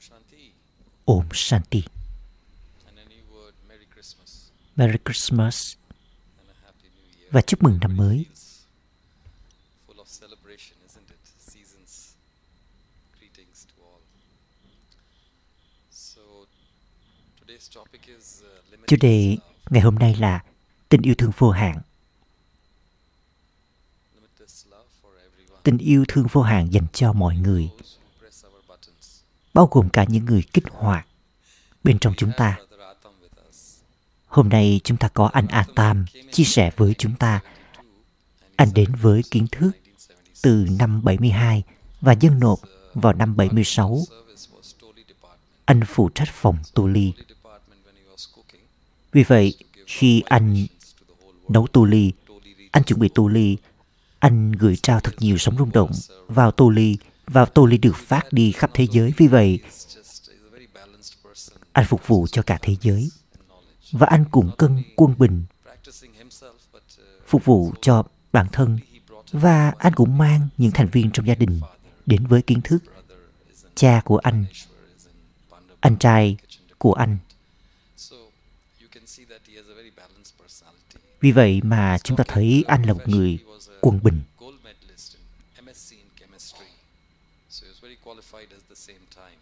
Shanti. Om Shanti. And a new word, Merry Christmas Merry Christmas and a Happy New Year. và chúc mừng năm mới. Feels full of celebration, isn't it? Seasons. Greetings to all. So today's topic is uh, limitless Chủ đề ngày hôm nay là tình yêu thương vô hạn. Limitless love for everyone. Tình yêu thương vô hạn dành cho mọi người, bao gồm cả những người kích hoạt bên trong chúng ta. Hôm nay chúng ta có anh Atam chia sẻ với chúng ta. Anh đến với kiến thức từ năm 72 và dân nộp vào năm 76. Anh phụ trách phòng tu ly. Vì vậy, khi anh nấu tu ly, anh chuẩn bị tu ly, anh gửi trao thật nhiều sóng rung động vào tu ly và tôi lại được phát đi khắp thế giới. Vì vậy, anh phục vụ cho cả thế giới. Và anh cũng cân quân bình phục vụ cho bản thân. Và anh cũng mang những thành viên trong gia đình đến với kiến thức. Cha của anh anh trai của anh. Vì vậy mà chúng ta thấy anh là một người quân bình gold medalist in MSc in chemistry. So he was very qualified at the same time.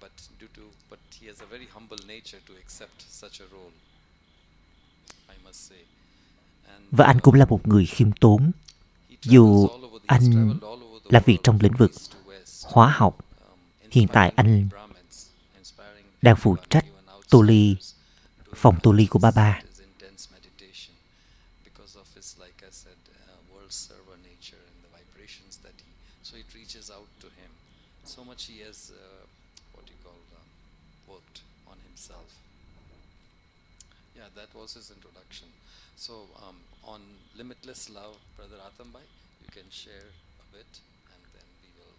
But due to but he has a very humble nature to accept such a role. I must say. And và anh cũng là một người khiêm tốn he dù anh làm việc trong lĩnh vực hóa học um, hiện tại anh đang phụ trách tu ly phòng tu ly của ba ba his intense meditation because of his, like I said, uh, world server nature and the vibrations that he. So it reaches out to him. So much he has, uh, what you call, um, worked on himself. Yeah, that was his introduction. So um, on limitless love, brother Atambai, you can share a bit, and then we will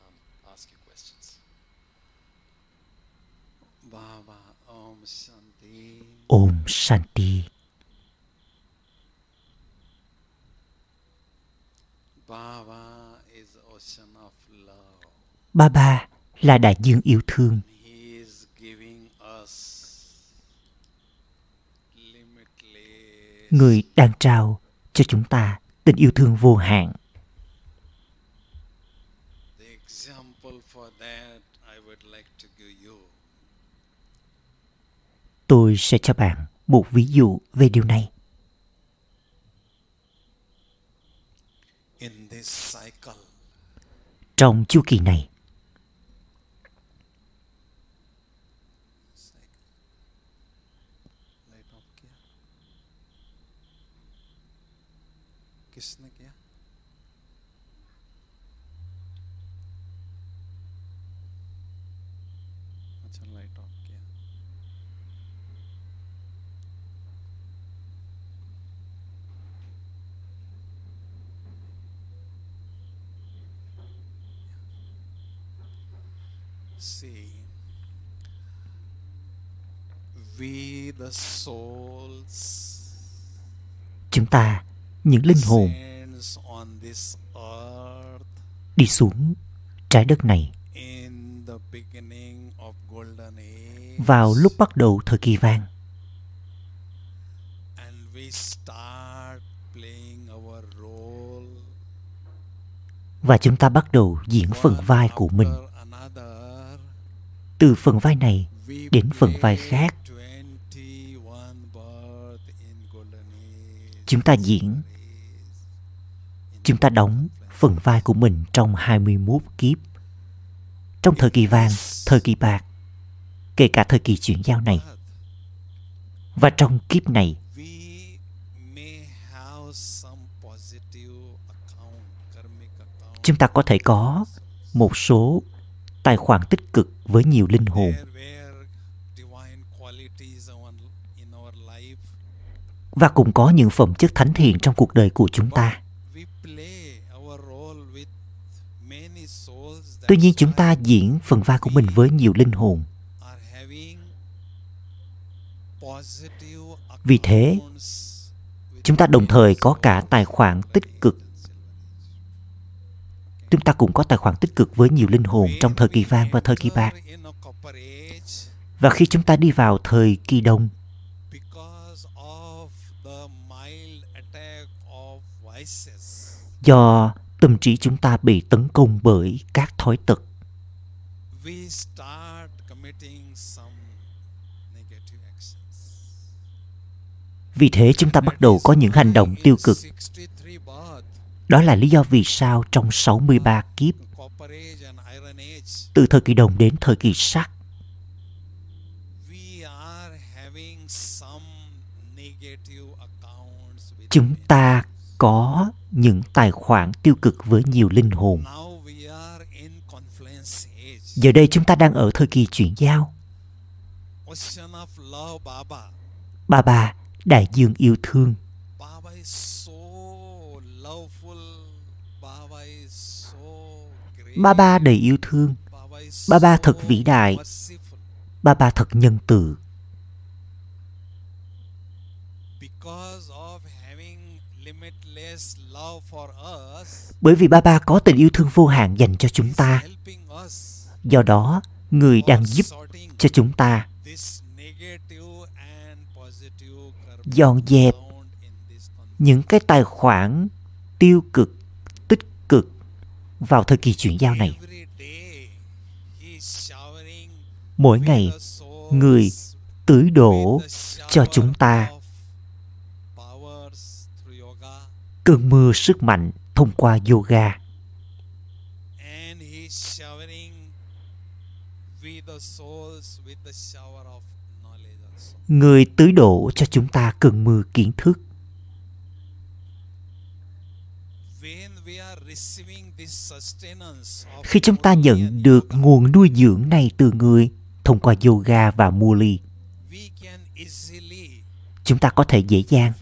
um, ask you questions. Baba Om Shanti. Om Shanti Baba is ocean of love. ba ba là đại dương yêu thương He is giving us limitless người đang trao cho chúng ta tình yêu thương vô hạn The example for that I would like to give you. tôi sẽ cho bạn một ví dụ về điều này In this cycle, trong chu kỳ này chúng ta những linh hồn descends on this earth đi xuống trái đất này. in the beginning of golden age. Vào lúc bắt đầu thời kỳ vàng. And we start playing our role. Và chúng ta bắt đầu diễn phần vai của mình. từ phần vai này đến phần vai khác chúng ta diễn. Chúng ta đóng phần vai của mình trong 21 kiếp. Trong thời kỳ vàng, thời kỳ bạc, kể cả thời kỳ chuyển giao này. Và trong kiếp này, chúng ta có thể có một số tài khoản tích cực với nhiều linh hồn. Và cũng có những phẩm chất thánh thiện trong cuộc đời của chúng ta. Tuy nhiên chúng ta diễn phần vai của mình với nhiều linh hồn. Vì thế, chúng ta đồng thời có cả tài khoản tích cực. Chúng ta cũng có tài khoản tích cực với nhiều linh hồn trong thời kỳ vàng và thời kỳ bạc. Và khi chúng ta đi vào thời kỳ đông, do tâm trí chúng ta bị tấn công bởi các thói tật, we start committing some negative actions. vì thế chúng ta bắt đầu có những hành động tiêu cực. 63 birth, Đó là lý do vì sao trong 63 kiếp, copper age and iron age, từ thời kỳ đồng đến thời kỳ sắt, we are having some negative accounts with chúng ta có những tài khoản tiêu cực với nhiều linh hồn. Giờ đây chúng ta đang ở thời kỳ chuyển giao. Bà bà, Baba. Đại dương yêu thương. Baba Ba ba đầy yêu thương. Baba Ba ba thật vĩ đại. Ba ba thật nhân từ. Because of having limitless love for us, bởi vì ba ba có tình yêu thương vô hạn dành cho chúng ta. Do đó, người đang giúp cho chúng ta dọn dẹp những cái tài khoản tiêu cực, tích cực vào thời kỳ chuyển giao này. Mỗi ngày, người tưới đổ cho chúng ta of powers through yoga, cơn mưa sức mạnh thông qua yoga. and he is showering with the souls with the shower of knowledge also. Người tưới đổ cho chúng ta cơn mưa kiến thức. When we are receiving this sustenance of Khi chúng ta nhận được nguồn nuôi dưỡng này từ người thông qua yoga và muli, chúng ta có thể dễ dàng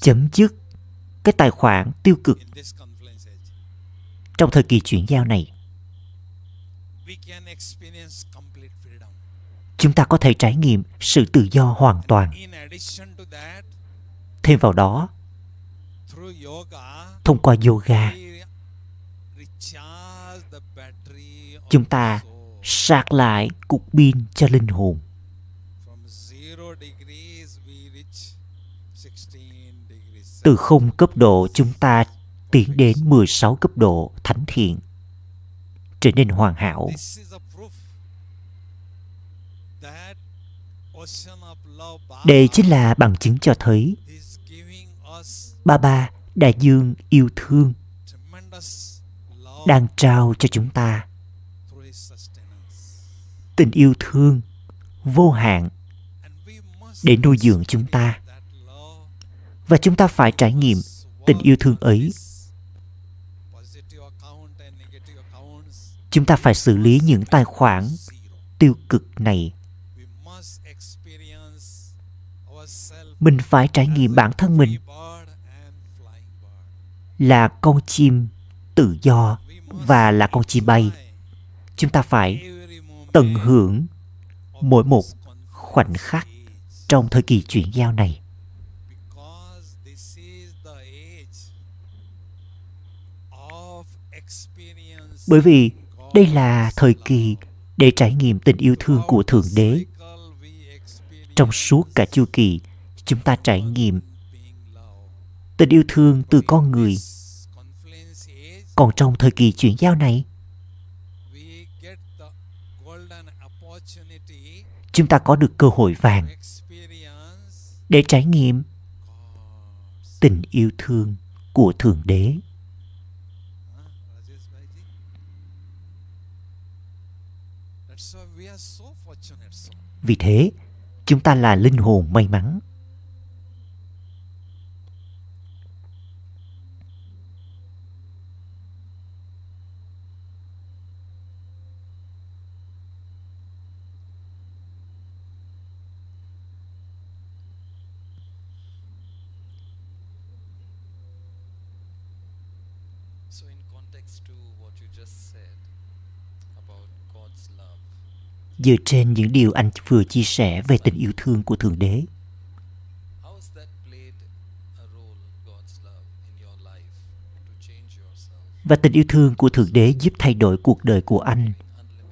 chấm dứt cái tài khoản tiêu cực trong thời kỳ chuyển giao này. We can experience complete freedom. Chúng ta có thể trải nghiệm sự tự do hoàn toàn. In addition to that, Thêm vào đó, through yoga, thông qua yoga, we recharge the battery of chúng ta sạc lại cục pin cho linh hồn. Từ không cấp độ chúng ta tiến đến 16 cấp độ thánh thiện, trở nên hoàn hảo. Đây chính là bằng chứng cho thấy ba ba đại dương yêu thương đang trao cho chúng ta. tình yêu thương vô hạn để nuôi dưỡng chúng ta và chúng ta phải trải nghiệm tình yêu thương ấy. Chúng ta phải xử lý những tài khoản tiêu cực này. Mình phải trải nghiệm bản thân mình là con chim tự do và là con chim bay. Chúng ta phải tận hưởng mỗi một khoảnh khắc trong thời kỳ chuyển giao này Because this is the age of experience bởi vì đây là thời kỳ để trải nghiệm tình yêu thương của thượng đế. Trong suốt cả chu kỳ, chúng ta trải nghiệm tình yêu thương từ con người. Còn trong thời kỳ chuyển giao này, chúng ta có được cơ hội vàng để trải nghiệm tình yêu thương của thượng đế. Vì thế chúng ta là linh hồn may mắn So, in context to what you just said about God's love, dựa trên những điều anh vừa chia sẻ về tình yêu thương của thượng đế. Và tình yêu thương của thượng đế giúp thay đổi cuộc đời của anh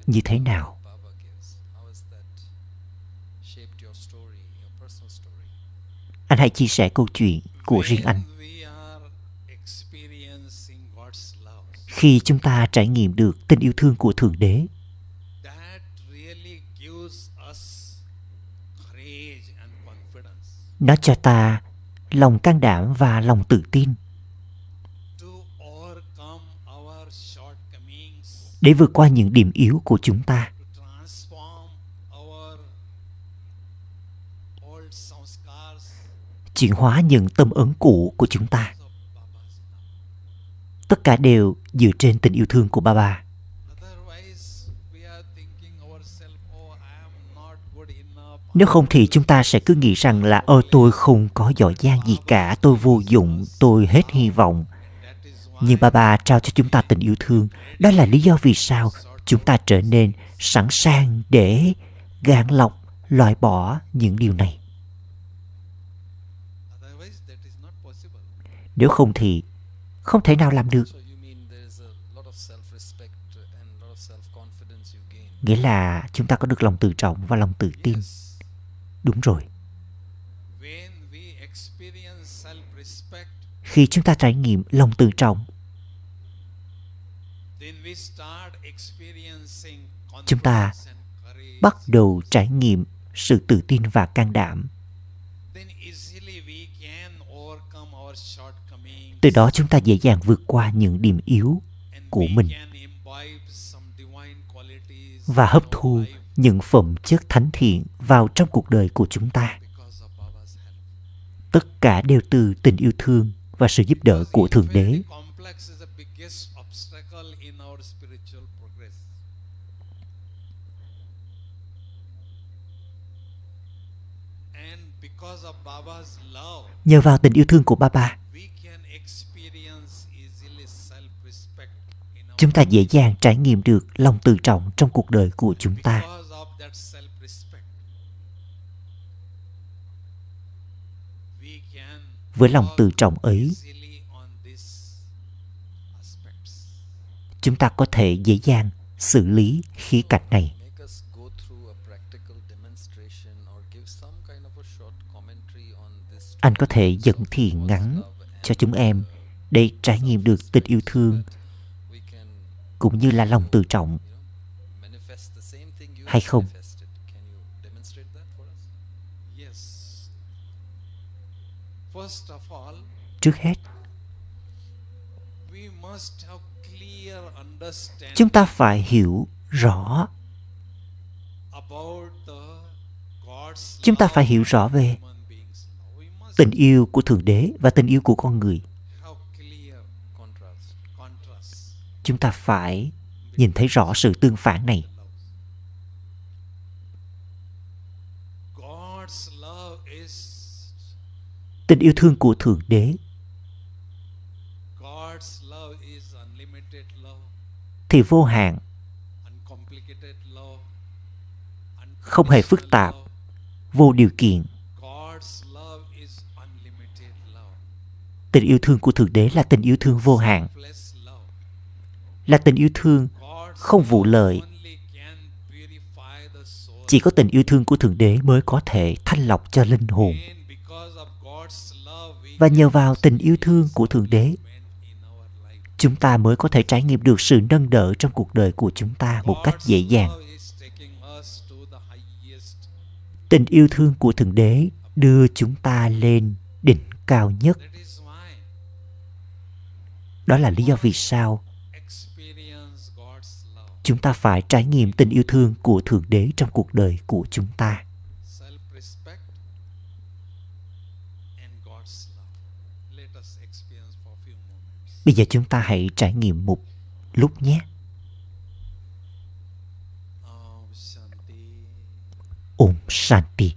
như thế nào? Anh hãy chia sẻ câu chuyện của riêng anh. Khi chúng ta trải nghiệm được tình yêu thương của thượng đế nó cho ta lòng can đảm và lòng tự tin. Để vượt qua những điểm yếu của chúng ta. Chuyển hóa những tâm ấn cũ của chúng ta. Tất cả đều dựa trên tình yêu thương của ba nếu không thì chúng ta sẽ cứ nghĩ rằng là ơ tôi không có giỏi giang gì cả, tôi vô dụng, tôi hết hy vọng. Nhưng ba ba trao cho chúng ta tình yêu thương. Đó là lý do vì sao chúng ta trở nên sẵn sàng để gạn lọc, loại bỏ những điều này. Nếu không thì không thể nào làm được. Nghĩa là chúng ta có được lòng tự trọng và lòng tự tin. Yes đúng rồi. Khi chúng ta trải nghiệm lòng tự trọng Chúng ta bắt đầu trải nghiệm sự tự tin và can đảm. Từ đó chúng ta dễ dàng vượt qua những điểm yếu của mình. và hấp thu những phẩm chất thánh thiện vào trong cuộc đời của chúng ta. Tất cả đều từ tình yêu thương và sự giúp đỡ của thượng đế. Nhờ vào tình yêu thương của baba, chúng ta dễ dàng trải nghiệm được lòng tự trọng trong cuộc đời của chúng ta because of that self-respect. We can với lòng tự trọng ấy. Chúng ta có thể dễ dàng xử lý khía cạnh này. Anh có thể dẫn thiền ngắn cho chúng em để trải nghiệm được tình yêu thương cũng như là lòng tự trọng. Hay không? manifested. Can you demonstrate that for us? Yes. First of all, trước hết we must have clear understanding chúng ta phải hiểu rõ about the God's chúng ta phải hiểu rõ về tình yêu của thượng đế và tình yêu của con người have clear Contrast. contrast. chúng ta phải nhìn thấy rõ sự tương phản này God's love is tình yêu thương của thượng đế. Thì vô hạn. Không hề phức tạp. vô điều kiện. Tình yêu thương của thượng đế là tình yêu thương vô hạn. Là tình yêu thương không vụ lợi. only can purify the soul. chỉ có tình yêu thương của thượng đế mới có thể thanh lọc cho linh hồn và nhờ vào tình yêu thương của thượng đế. Chúng ta mới có thể trải nghiệm được sự nâng đỡ trong cuộc đời của chúng ta một cách dễ dàng. Tình yêu thương của thượng đế đưa chúng ta lên đỉnh cao nhất. Đó là lý do vì sao chúng ta phải trải nghiệm tình yêu thương của thượng đế trong cuộc đời của chúng ta Self-respect and God's love. Let us experience for a few moments bây giờ chúng ta hãy trải nghiệm một lúc nhé Om Shanti. Om Shanti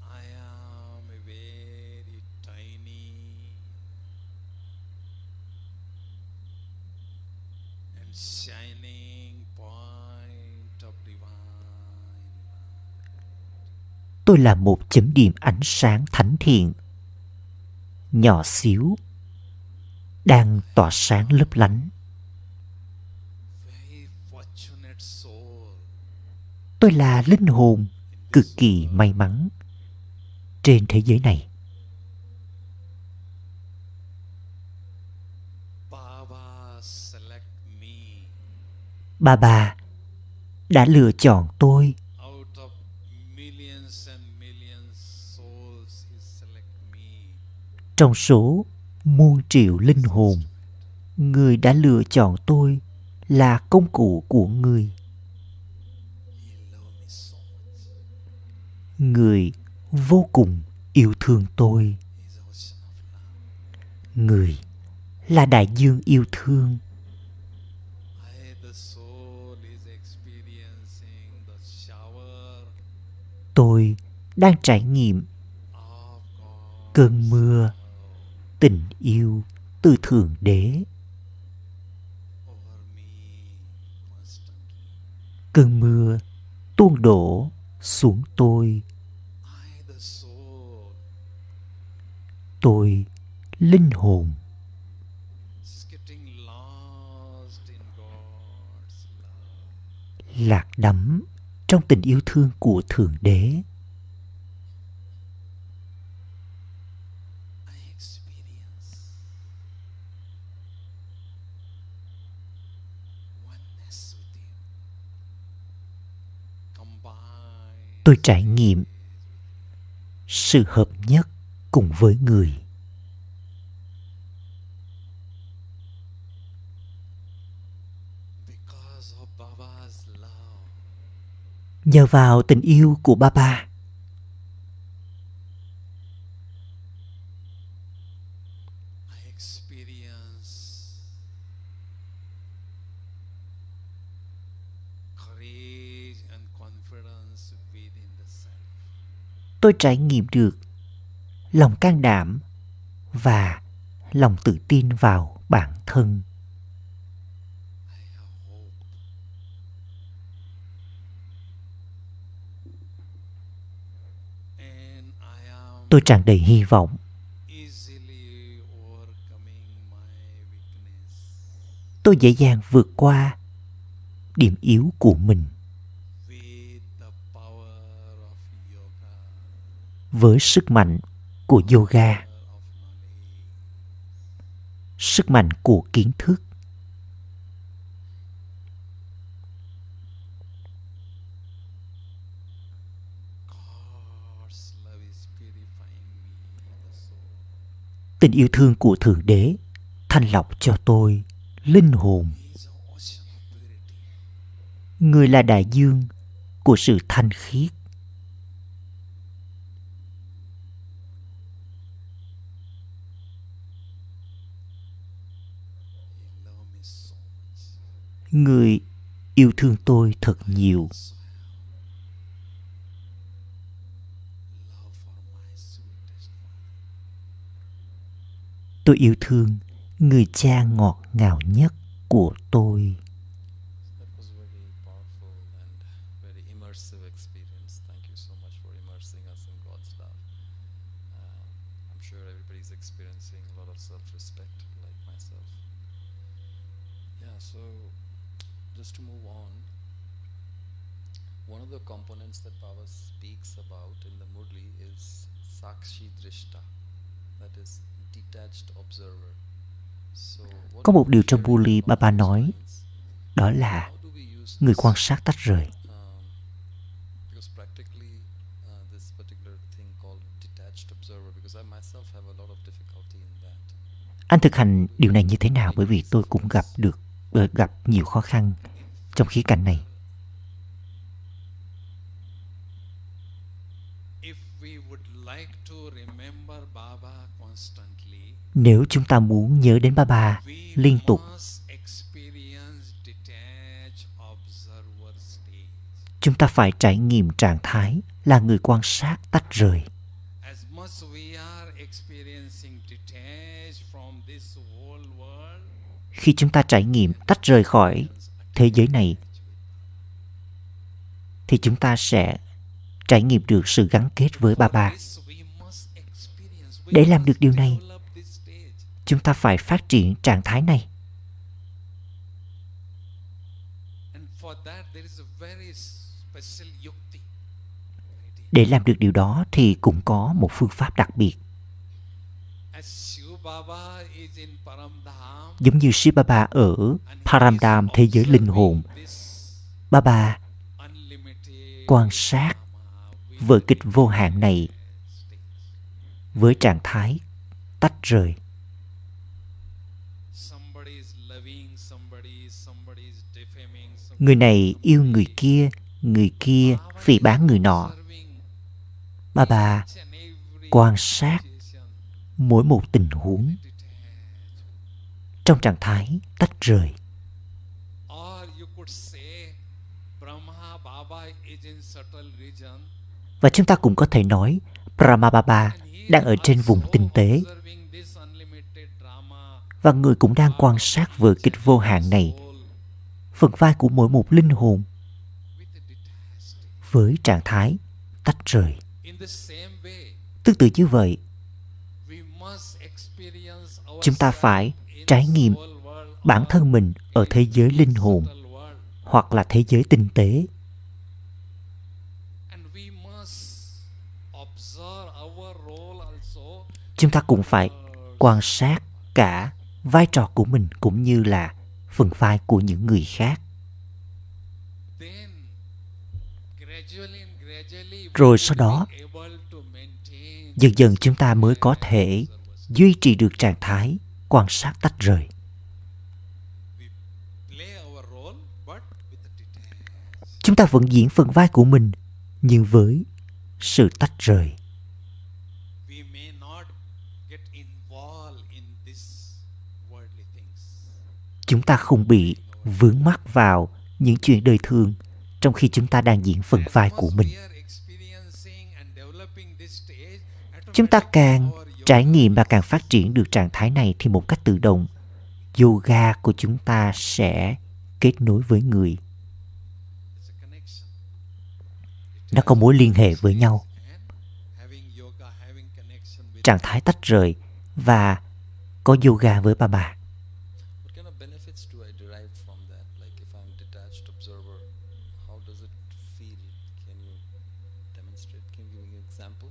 I am a very tiny and shining point of divine light tôi là một chấm điểm ánh sáng thánh thiện. Nhỏ xíu, đang tỏa sáng lấp lánh. Tôi là linh hồn cực kỳ may mắn trên thế giới này. Bà bà đã lựa chọn tôi trong số muôn triệu linh hồn, người đã lựa chọn tôi là công cụ của người. Người vô cùng yêu thương tôi. Người là đại dương yêu thương. Tôi đang trải nghiệm cơn mưa tình yêu từ thượng đế. Cơn mưa tuôn đổ xuống tôi. Tôi linh hồn. Lạc đắm trong tình yêu thương của thượng đế I experience oneness with you. Combine tôi trải nghiệm, sự hợp nhất cùng với người. Nhờ vào tình yêu của ba ba I experience courage and confidence within the self tôi trải nghiệm được lòng can đảm và lòng tự tin vào bản thân. Tôi tràn đầy hy vọng. Tôi dễ dàng vượt qua điểm yếu của mình. Với sức mạnh của yoga. Sức mạnh của kiến thức. Tình yêu thương của thượng đế thanh lọc cho tôi linh hồn. Người là đại dương của sự thanh khiết. Người yêu thương tôi thật nhiều tôi yêu thương người cha ngọt ngào nhất của tôi uh, experiencing a lot of self-respect, like myself. Yeah. So, just to move on, one of the components that Baba speaks about in the Murli is Sakshi Drishta, that is detached observer. So, what Có một điều trong Murli Baba nói, đó là How do we use người this? quan sát tách rời um, uh, this particular thing called detached observer because I myself have a lot of difficulty in that anh thực hành điều này như thế nào bởi vì tôi cũng gặp được gặp nhiều khó khăn trong khía cạnh này. Baba nếu chúng ta muốn nhớ đến ba ba we liên tục chúng ta phải trải nghiệm trạng thái là người quan sát tách rời As much we are experiencing detached from this whole world, khi chúng ta trải nghiệm tách rời khỏi thế giới này thì chúng ta sẽ trải nghiệm được sự gắn kết với ba ba. Để làm được điều này, chúng ta phải phát triển trạng thái này. Để làm được điều đó thì cũng có một phương pháp đặc biệt. Giống như Shiva Baba ở Paramdam, thế giới linh hồn, Baba quan sát vở kịch vô hạn này với trạng thái tách rời. Người này yêu người kia, người kia phỉ bán người nọ. Baba quan sát mỗi một tình huống trong trạng thái tách rời. Và chúng ta cũng có thể nói Brahma Baba đang ở trên vùng tinh tế và người cũng đang quan sát vở kịch vô hạn này, phần vai của mỗi một linh hồn với trạng thái tách rời. Tương tự như vậy, chúng ta phải trải nghiệm bản thân mình ở thế giới linh hồn hoặc là thế giới tinh tế. Chúng ta cũng phải quan sát cả vai trò của mình cũng như là phần vai của những người khác. Rồi sau đó, dần dần chúng ta mới có thể duy trì được trạng thái quan sát tách rời. Chúng ta vẫn diễn phần vai của mình, nhưng với sự tách rời. Chúng ta không bị vướng mắc vào những chuyện đời thường trong khi chúng ta đang diễn phần vai của mình. Chúng ta càng trải nghiệm và càng phát triển được trạng thái này thì một cách tự động, yoga của chúng ta sẽ kết nối với người. Nó có mối liên hệ với nhau. Trạng thái tách rời và có yoga với bà bà What kind of benefits do I derive from that? Like if I'm detached observer, how does it feel? Can you demonstrate? Can you give me an example?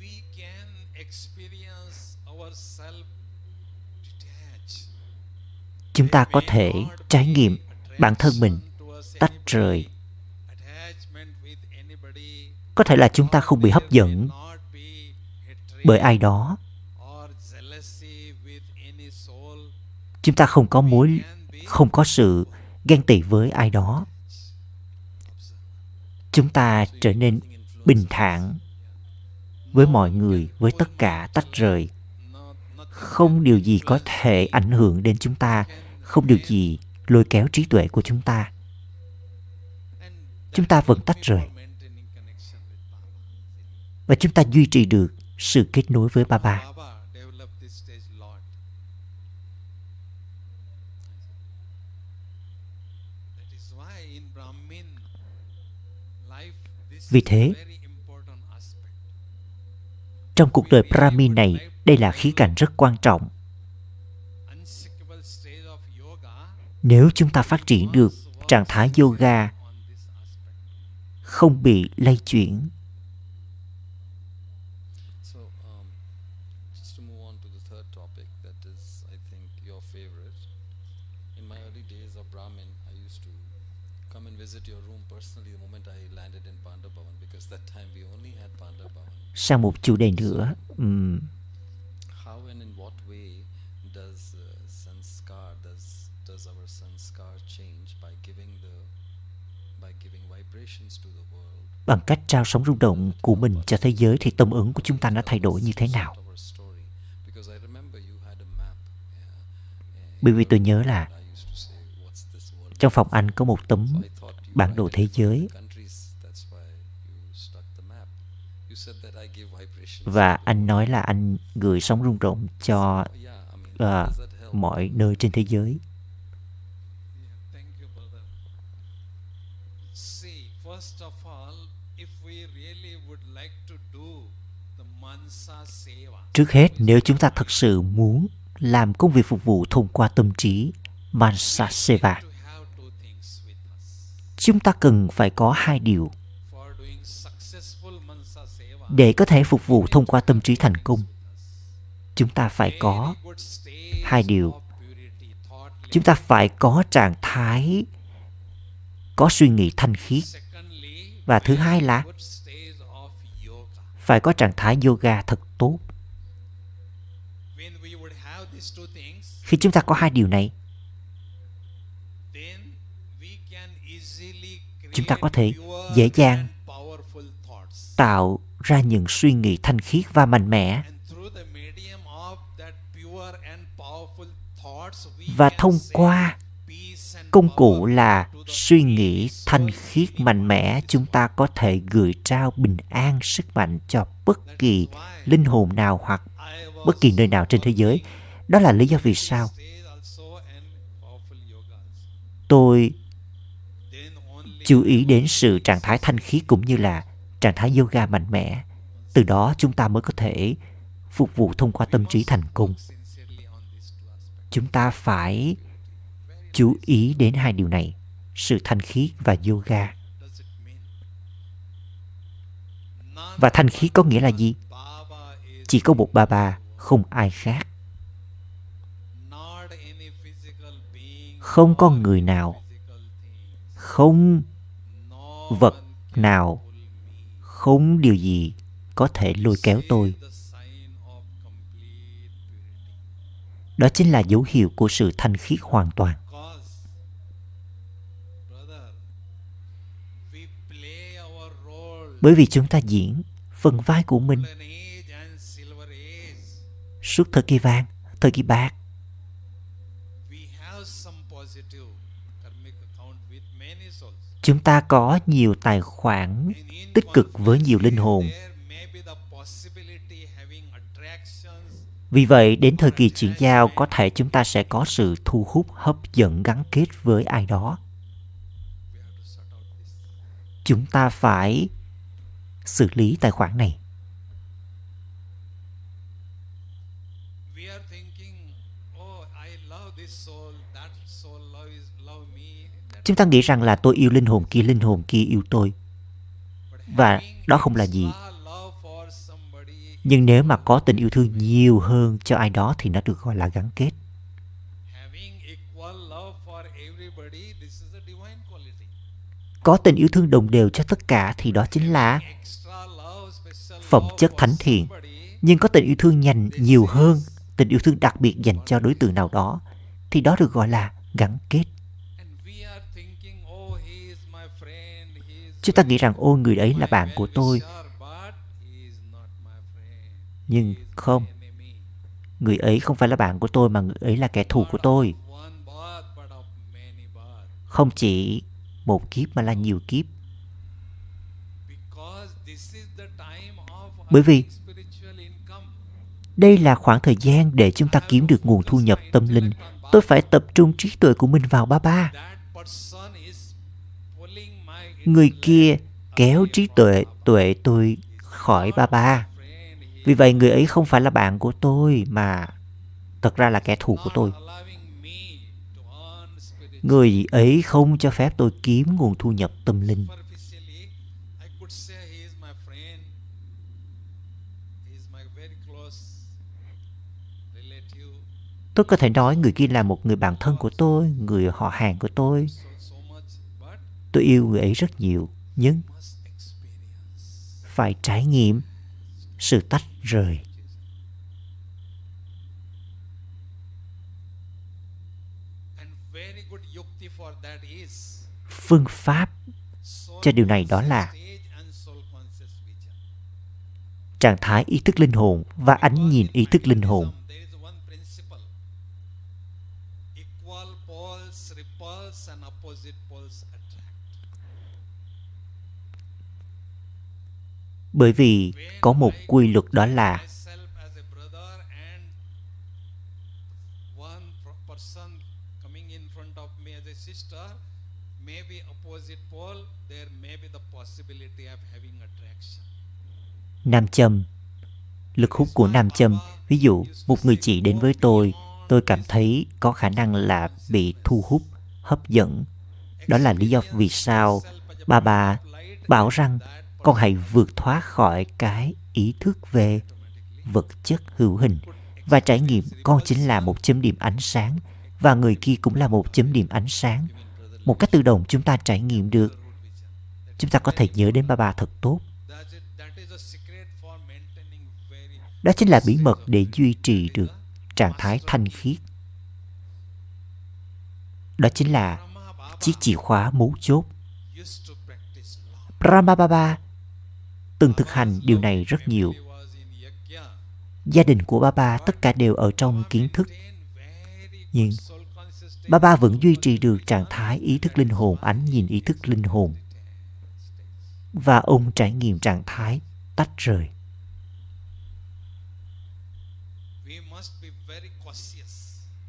we can experience ourselves detached chúng ta có thể trải nghiệm bản thân mình tách rời. Có thể là chúng ta không bị hấp dẫn bởi ai đó. Chúng ta không có mối, không có sự ghen tị với ai đó. Chúng ta trở nên bình thản với mọi người, với tất cả tách rời. Không điều gì có thể ảnh hưởng đến chúng ta không điều gì lôi kéo trí tuệ của chúng ta. Chúng ta vẫn tách rời. Và chúng ta duy trì được sự kết nối với Baba. vì thế, trong cuộc đời brahmin này, đây là khía cạnh rất quan trọng. Nếu chúng ta phát triển được trạng thái yoga không bị lay chuyển. Um, just to move on to the third topic, that is, I think, your favorite. In my early days of Brahmin, I used to come and visit your room personally the moment I landed in Pandavavan because that time we only had Pandavavan. sang một chủ đề nữa ừm, How and in what way does uh, sanskar, does does our sanskar change by giving the by giving vibrations to the world? Bằng cách trao sóng rung động của mình cho thế giới thì tâm ứng của chúng ta đã thay đổi như thế nào? Bởi vì tôi nhớ là trong phòng anh có một tấm bản đồ thế giới và anh nói là anh gửi sóng rung động cho uh, mọi nơi trên thế giới See, first of all, if we really do the mansa seva, Trước hết, nếu chúng ta thật sự muốn làm công việc phục vụ thông qua tâm trí Mansaseva, chúng ta cần phải có hai điều để có thể phục vụ thông qua tâm trí thành công. Chúng ta phải có hai điều. chúng ta phải có trạng thái có suy nghĩ thanh khiết và thứ hai là phải có trạng thái yoga thật tốt khi chúng ta có hai điều này. Chúng ta có thể dễ dàng tạo ra những suy nghĩ thanh khiết và mạnh mẽ và thông qua công cụ là suy nghĩ thanh khiết mạnh mẽ, chúng ta có thể gửi trao bình an, sức mạnh cho bất kỳ linh hồn nào hoặc bất kỳ nơi nào trên thế giới đó là lý do vì sao tôi chú ý đến sự trạng thái thanh khí cũng như là trạng thái yoga mạnh mẽ. Từ đó chúng ta mới có thể phục vụ thông qua tâm trí thành công. Chúng ta phải chú ý đến hai điều này, sự thanh khí và yoga. Và thanh khí có nghĩa là gì? Chỉ có một ba ba, không ai khác. Không có người nào, không vật nào, không điều gì có thể lôi kéo tôi. Đó chính là dấu hiệu của sự thanh khiết hoàn toàn. Bởi vì chúng ta diễn phần vai của mình. Suốt thời kỳ vàng, thời kỳ bạc chúng ta có nhiều tài khoản tích cực với nhiều linh hồn. Vì vậy, đến thời kỳ chuyển giao, có thể chúng ta sẽ có sự thu hút, hấp dẫn, gắn kết với ai đó. Chúng ta phải xử lý tài khoản này We are thinking, oh, I love this soul, that soul love is love me. That chúng ta nghĩ rằng là tôi yêu linh hồn kia, linh hồn kia yêu tôi. Và đó không là gì. Nhưng nếu mà có tình yêu thương nhiều hơn cho ai đó thì nó được gọi là gắn kết. Có tình yêu thương đồng đều cho tất cả thì đó chính là phẩm chất thánh thiện. Nhưng có tình yêu thương dành nhiều hơn, tình yêu thương đặc biệt dành cho đối tượng nào đó thì đó được gọi là gắn kết. Chúng ta nghĩ rằng, ôi, người ấy là bạn của tôi. Nhưng không, người ấy không phải là bạn của tôi, mà người ấy là kẻ thù của tôi. Không chỉ một kiếp, mà là nhiều kiếp. Bởi vì đây là khoảng thời gian để chúng ta kiếm được nguồn thu nhập tâm linh. Tôi phải tập trung trí tuệ của mình vào ba ba That person is pulling my người kia kéo trí tuệ tuệ tôi khỏi ba ba. Vì vậy người ấy không phải là bạn của tôi, mà thật ra là kẻ thù của tôi. Người ấy không cho phép tôi kiếm nguồn thu nhập tâm linh. Tôi có thể nói người kia là một người bạn thân của tôi, người họ hàng của tôi So so much, but tôi yêu người ấy rất nhiều, nhưng phải trải nghiệm sự tách rời. Phương pháp cho điều này đó là trạng thái ý thức linh hồn và ánh nhìn ý thức linh hồn. Bởi vì có một quy luật đó là nam châm, lực hút của nam châm, ví dụ một người chị đến với tôi tôi cảm thấy có khả năng là bị thu hút, hấp dẫn. Đó là lý do vì sao bà bà bảo rằng con hãy vượt thoát khỏi cái ý thức về vật chất hữu hình và trải nghiệm con chính là một chấm điểm ánh sáng và người kia cũng là một chấm điểm ánh sáng. Một cách tự động chúng ta trải nghiệm được. Chúng ta có thể nhớ đến ba bà thật tốt. Đó chính là bí mật để duy trì được trạng thái thanh khiết. Đó chính là chiếc chìa khóa mấu chốt. Brahma Baba từng thực hành điều này rất nhiều. Gia đình của Baba tất cả đều ở trong kiến thức. Nhưng Baba vẫn duy trì được trạng thái ý thức linh hồn, ánh nhìn ý thức linh hồn. Và ông trải nghiệm trạng thái tách rời.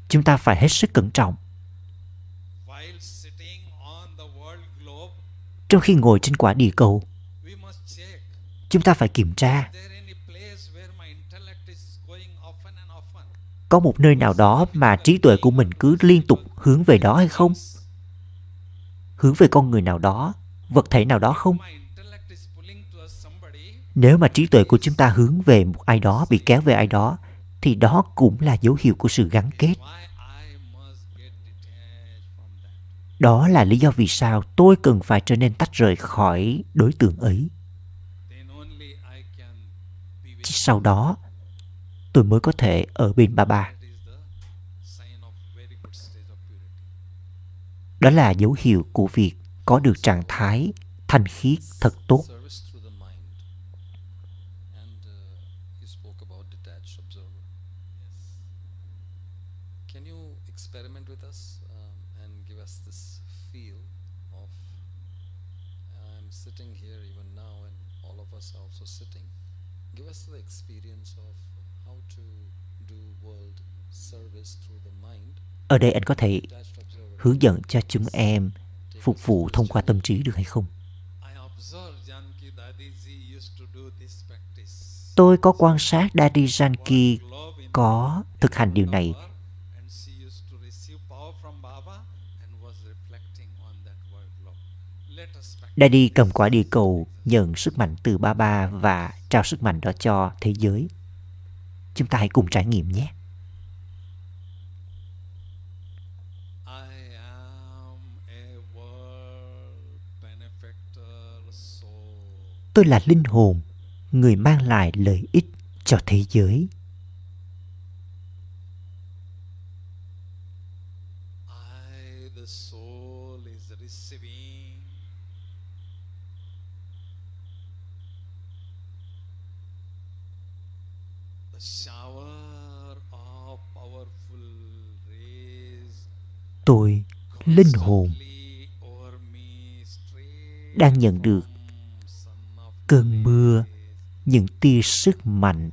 Chúng ta phải hết sức cẩn trọng. Trong khi ngồi trên quả địa cầu chúng ta phải kiểm tra. Có một nơi nào đó mà trí tuệ của mình cứ liên tục hướng về đó hay không? Hướng về con người nào đó, vật thể nào đó không? Nếu mà trí tuệ của chúng ta hướng về một ai đó, bị kéo về ai đó, thì đó cũng là dấu hiệu của sự gắn kết. Đó là lý do vì sao tôi cần phải trở nên tách rời khỏi đối tượng ấy chỉ sau đó tôi mới có thể ở bên bà bà đó là dấu hiệu của việc có được trạng thái thanh khiết thật tốt. Ở đây anh có thể hướng dẫn cho chúng em phục vụ thông qua tâm trí được hay không tôi có quan sát Daddy Janki có thực hành điều này Daddy cầm quả địa cầu nhận sức mạnh từ Baba và trao sức mạnh đó cho thế giới. Chúng ta hãy cùng trải nghiệm nhé. Tôi là linh hồn người mang lại lợi ích cho thế giới. Tôi linh hồn đang nhận được cơn mưa, những tia sức mạnh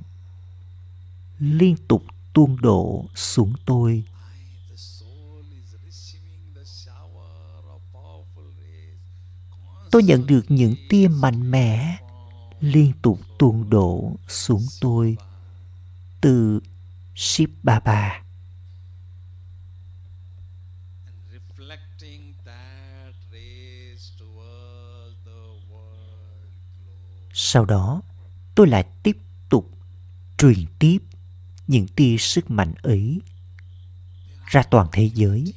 liên tục tuôn đổ xuống tôi tôi nhận được những tia mạnh mẽ liên tục tuôn đổ xuống tôi từ Ship Baba. Sau đó, tôi lại tiếp tục truyền tiếp những tia sức mạnh ấy ra toàn thế giới.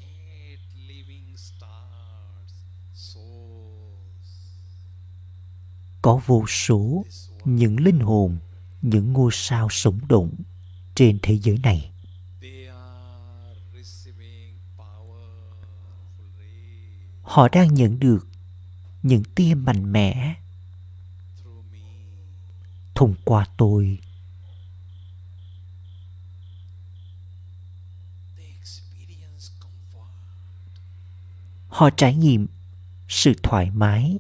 Có vô số những linh hồn, những ngôi sao sống động trên thế giới này. Họ đang nhận được những tia mạnh mẽ thông qua tôi. Họ trải nghiệm sự thoải mái.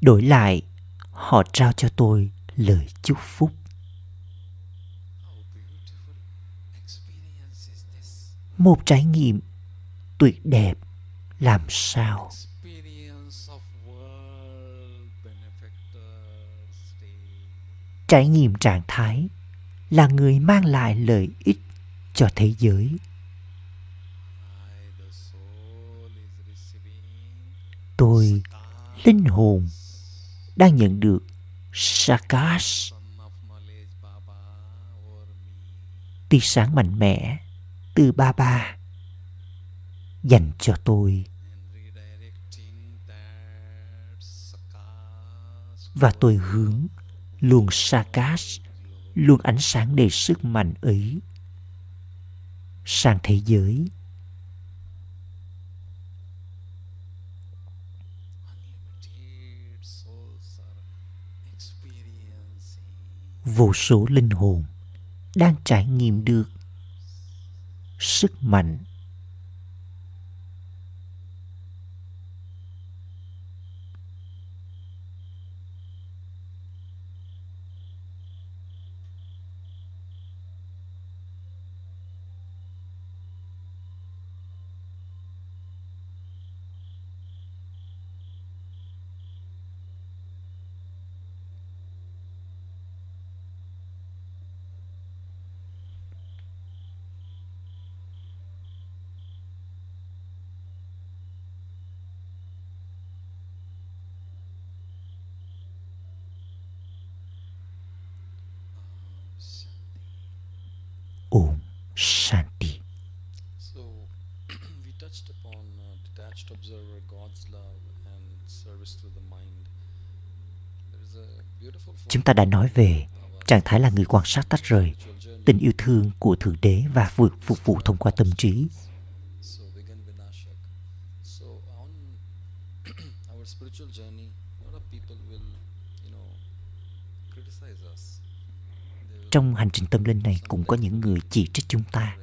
Đổi lại, họ trao cho tôi lời chúc phúc. Một trải nghiệm tuyệt đẹp. Làm sao? Trải nghiệm trạng thái là người mang lại lợi ích cho thế giới. Tôi linh hồn đang nhận được sakas son of knowledge Baba over me. tia sáng mạnh mẽ từ ba ba. Dành cho tôi. Và tôi hướng luồng sakas luồng ánh sáng đầy sức mạnh ấy sang thế giới. Vô số linh hồn đang trải nghiệm được sức mạnh ổn shanti So we touched upon uh, detached observer, God's love, and service through the mind. There is a beautiful chúng ta đã nói về, trạng thái là người quan sát tách rời, tình yêu thương của thượng đế và vượt phục vụ thông qua tâm trí. Trong hành trình tâm linh này cũng có những người chỉ trích chúng ta.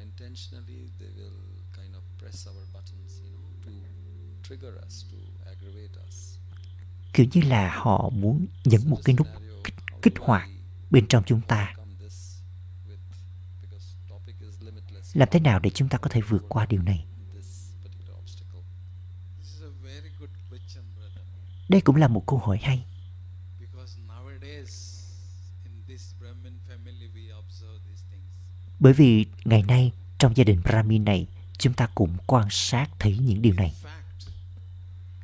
Kiểu như là họ muốn nhấn một cái nút kích hoạt bên trong chúng ta. Làm thế nào để chúng ta có thể vượt qua điều này? Đây cũng là một câu hỏi hay. Bởi vì ngày nay trong gia đình brahmin này, chúng ta cũng quan sát thấy những điều này.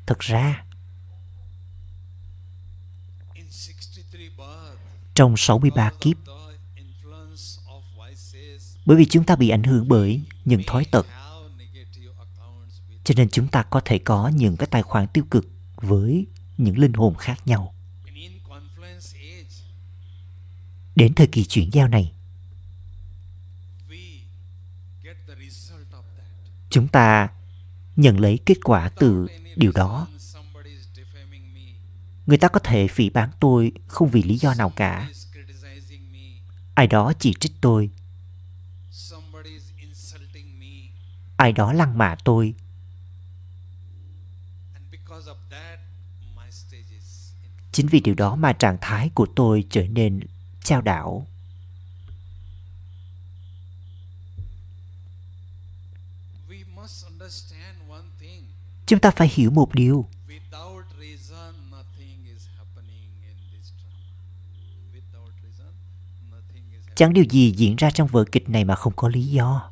Thực ra in 63 birth, trong 63 kiếp. Bởi vì chúng ta bị ảnh hưởng bởi những thói tật. Cho nên chúng ta có thể có những cái tài khoản tiêu cực với những linh hồn khác nhau. Đến thời kỳ chuyển giao này, chúng ta nhận lấy kết quả từ điều đó người ta có thể phỉ bán tôi không vì lý do nào cả. Ai đó chỉ trích tôi. Ai đó lăng mạ tôi. Chính vì điều đó mà trạng thái của tôi trở nên trao đảo. Chúng ta phải hiểu một điều. Chẳng điều gì diễn ra trong vở kịch này mà không có lý do.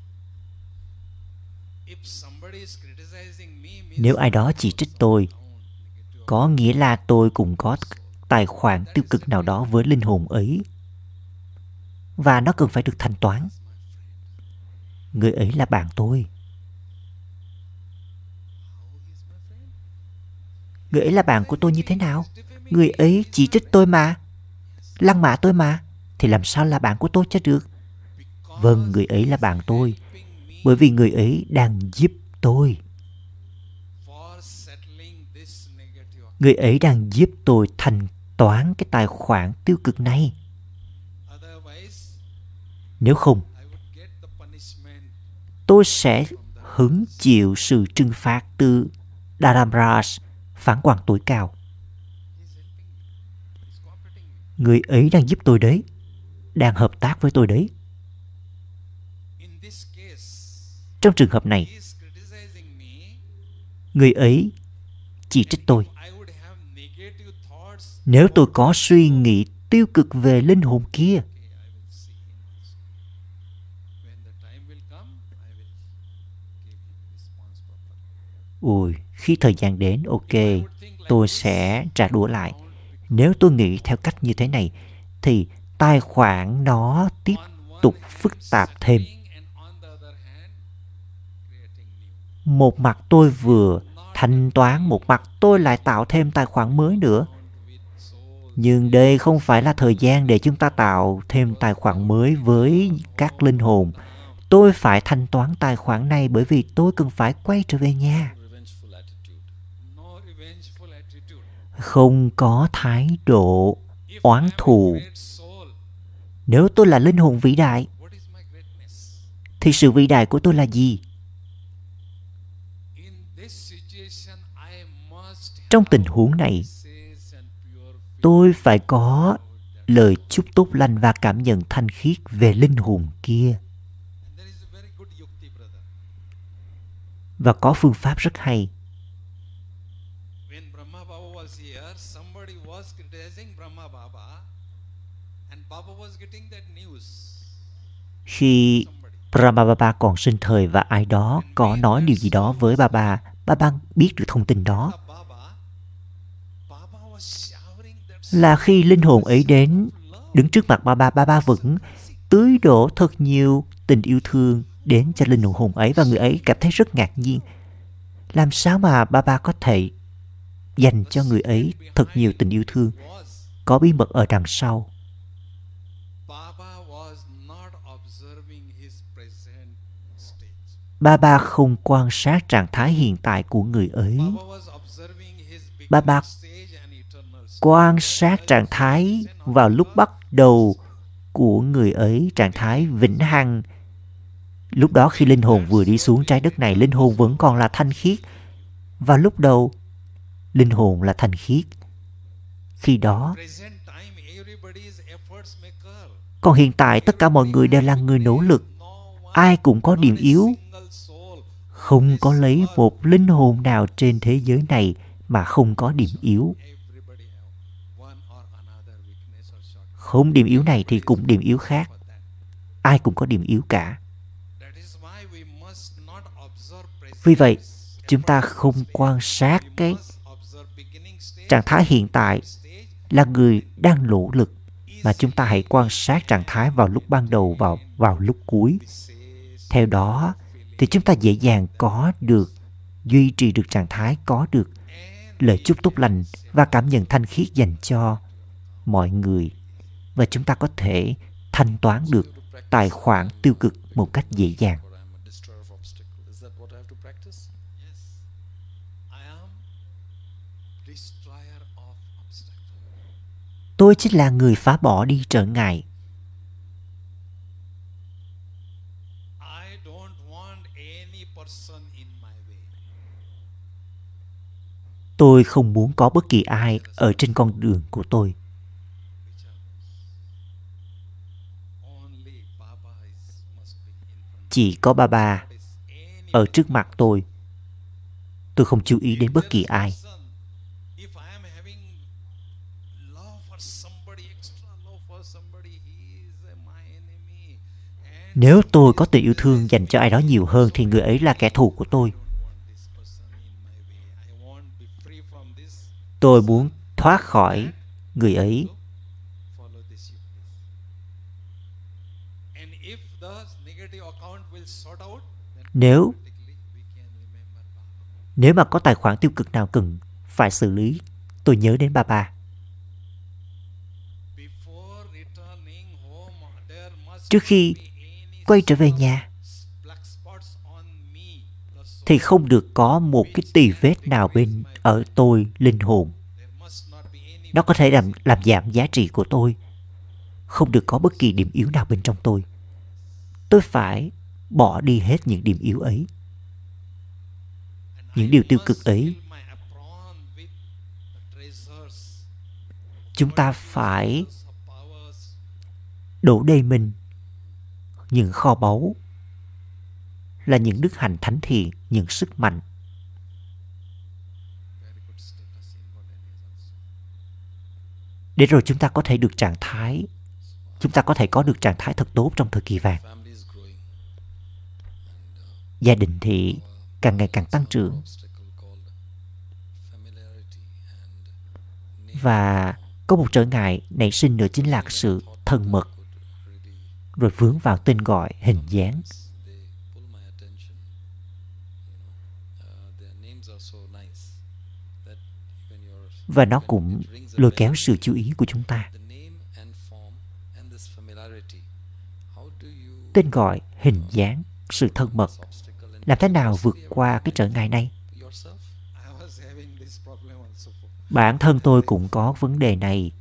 Nếu ai đó chỉ trích tôi, có nghĩa là tôi cũng có tài khoản tiêu cực nào đó với linh hồn ấy. Và nó cần phải được thanh toán. Người ấy là bạn tôi. Người ấy là bạn của tôi như thế nào? Người ấy chỉ trích tôi mà, lăng mạ tôi mà thì làm sao là bạn của tôi cho được? Vâng người ấy là bạn tôi bởi vì người ấy đang giúp tôi. Người ấy đang giúp tôi thanh toán cái tài khoản tiêu cực này. Nếu không tôi sẽ hứng chịu sự trừng phạt từ Dharamraj, phán quan tối cao. Người ấy đang giúp tôi đấy, đang hợp tác với tôi đấy. Trong trường hợp này, người ấy chỉ trích tôi. Nếu tôi có suy nghĩ tiêu cực về linh hồn kia, Ui, khi thời gian đến, ok, tôi sẽ trả đũa lại. Nếu tôi nghĩ theo cách như thế này, thì tài khoản nó tiếp tục phức tạp thêm. Một mặt tôi vừa thanh toán, một mặt tôi lại tạo thêm tài khoản mới nữa. Nhưng đây không phải là thời gian để chúng ta tạo thêm tài khoản mới với các linh hồn. Tôi phải thanh toán tài khoản này bởi vì tôi cần phải quay trở về nhà. Không có thái độ oán thù. Nếu tôi là linh hồn vĩ đại, thì sự vĩ đại của tôi là gì? Trong tình huống này, tôi phải có lời chúc tốt lành và cảm nhận thanh khiết về linh hồn kia. Và có phương pháp rất hay. When Brahma Baba was here, somebody was criticizing Brahma Baba, and Baba was getting that news. Khi Brahma Baba còn sinh thời và ai đó có nói điều gì đó với Baba, Baba biết được thông tin đó là khi linh hồn ấy đến đứng trước mặt Baba, Baba vẫn tưới đổ thật nhiều tình yêu thương đến cho linh hồn ấy và người ấy cảm thấy rất ngạc nhiên. Làm sao mà Baba có thể dành cho người ấy thật nhiều tình yêu thương có bí mật ở đằng sau state. Baba không quan sát trạng thái hiện tại của người ấy. Baba was quan sát trạng thái vào lúc bắt đầu của người ấy, trạng thái vĩnh hằng. Lúc đó khi linh hồn vừa đi xuống trái đất này, linh hồn vẫn còn là thanh khiết. Và lúc đầu, linh hồn là thanh khiết. Khi đó, còn hiện tại tất cả mọi người đều là người nỗ lực. Ai cũng có điểm yếu không có lấy một linh hồn nào trên thế giới này mà không có điểm yếu. Không điểm yếu này thì cũng điểm yếu khác. Ai cũng có điểm yếu cả. Vì vậy, chúng ta không quan sát cái trạng thái hiện tại là người đang nỗ lực mà chúng ta hãy quan sát trạng thái vào lúc ban đầu vào vào lúc cuối. Theo đó thì chúng ta dễ dàng có được, duy trì được trạng thái có được lời chúc tốt lành và cảm nhận thanh khiết dành cho mọi người. Và chúng ta có thể thanh toán được tài khoản tiêu cực một cách dễ dàng. Tôi chính là người phá bỏ đi trở ngại. Tôi không muốn có bất kỳ ai ở trên con đường của tôi. Chỉ có ba ba ở trước mặt tôi. Tôi không chú ý đến bất kỳ ai. Nếu tôi có tình yêu thương dành cho ai đó nhiều hơn thì người ấy là kẻ thù của tôi I don't want this person in my way. I want be free from this tôi muốn thoát khỏi người ấy. Nếu nếu mà có tài khoản tiêu cực nào cần phải xử lý, tôi nhớ đến bà bà trước khi quay trở về nhà thì không được có một cái tì vết nào bên ở tôi, linh hồn. Nó có thể làm làm giảm giá trị của tôi. Không được có bất kỳ điểm yếu nào bên trong tôi. Tôi phải bỏ đi hết những điểm yếu ấy. Những điều tiêu cực ấy. chúng ta phải đổ đầy mình những kho báu là những đức hạnh thánh thiện, những sức mạnh. Để rồi chúng ta có thể được trạng thái, chúng ta có thể có được trạng thái thật tốt trong thời kỳ vàng. Gia đình thì càng ngày càng tăng trưởng và có một trở ngại nảy sinh nữa chính là sự thân mật rồi vướng vào tên gọi hình dáng names, they pull my attention. You know, uh, their names are so nice that when you're và nó cũng lôi kéo sự chú ý của chúng ta. Tên gọi, hình dáng, sự thân mật làm thế nào vượt qua cái trở ngại này? Bản thân tôi cũng có vấn đề này.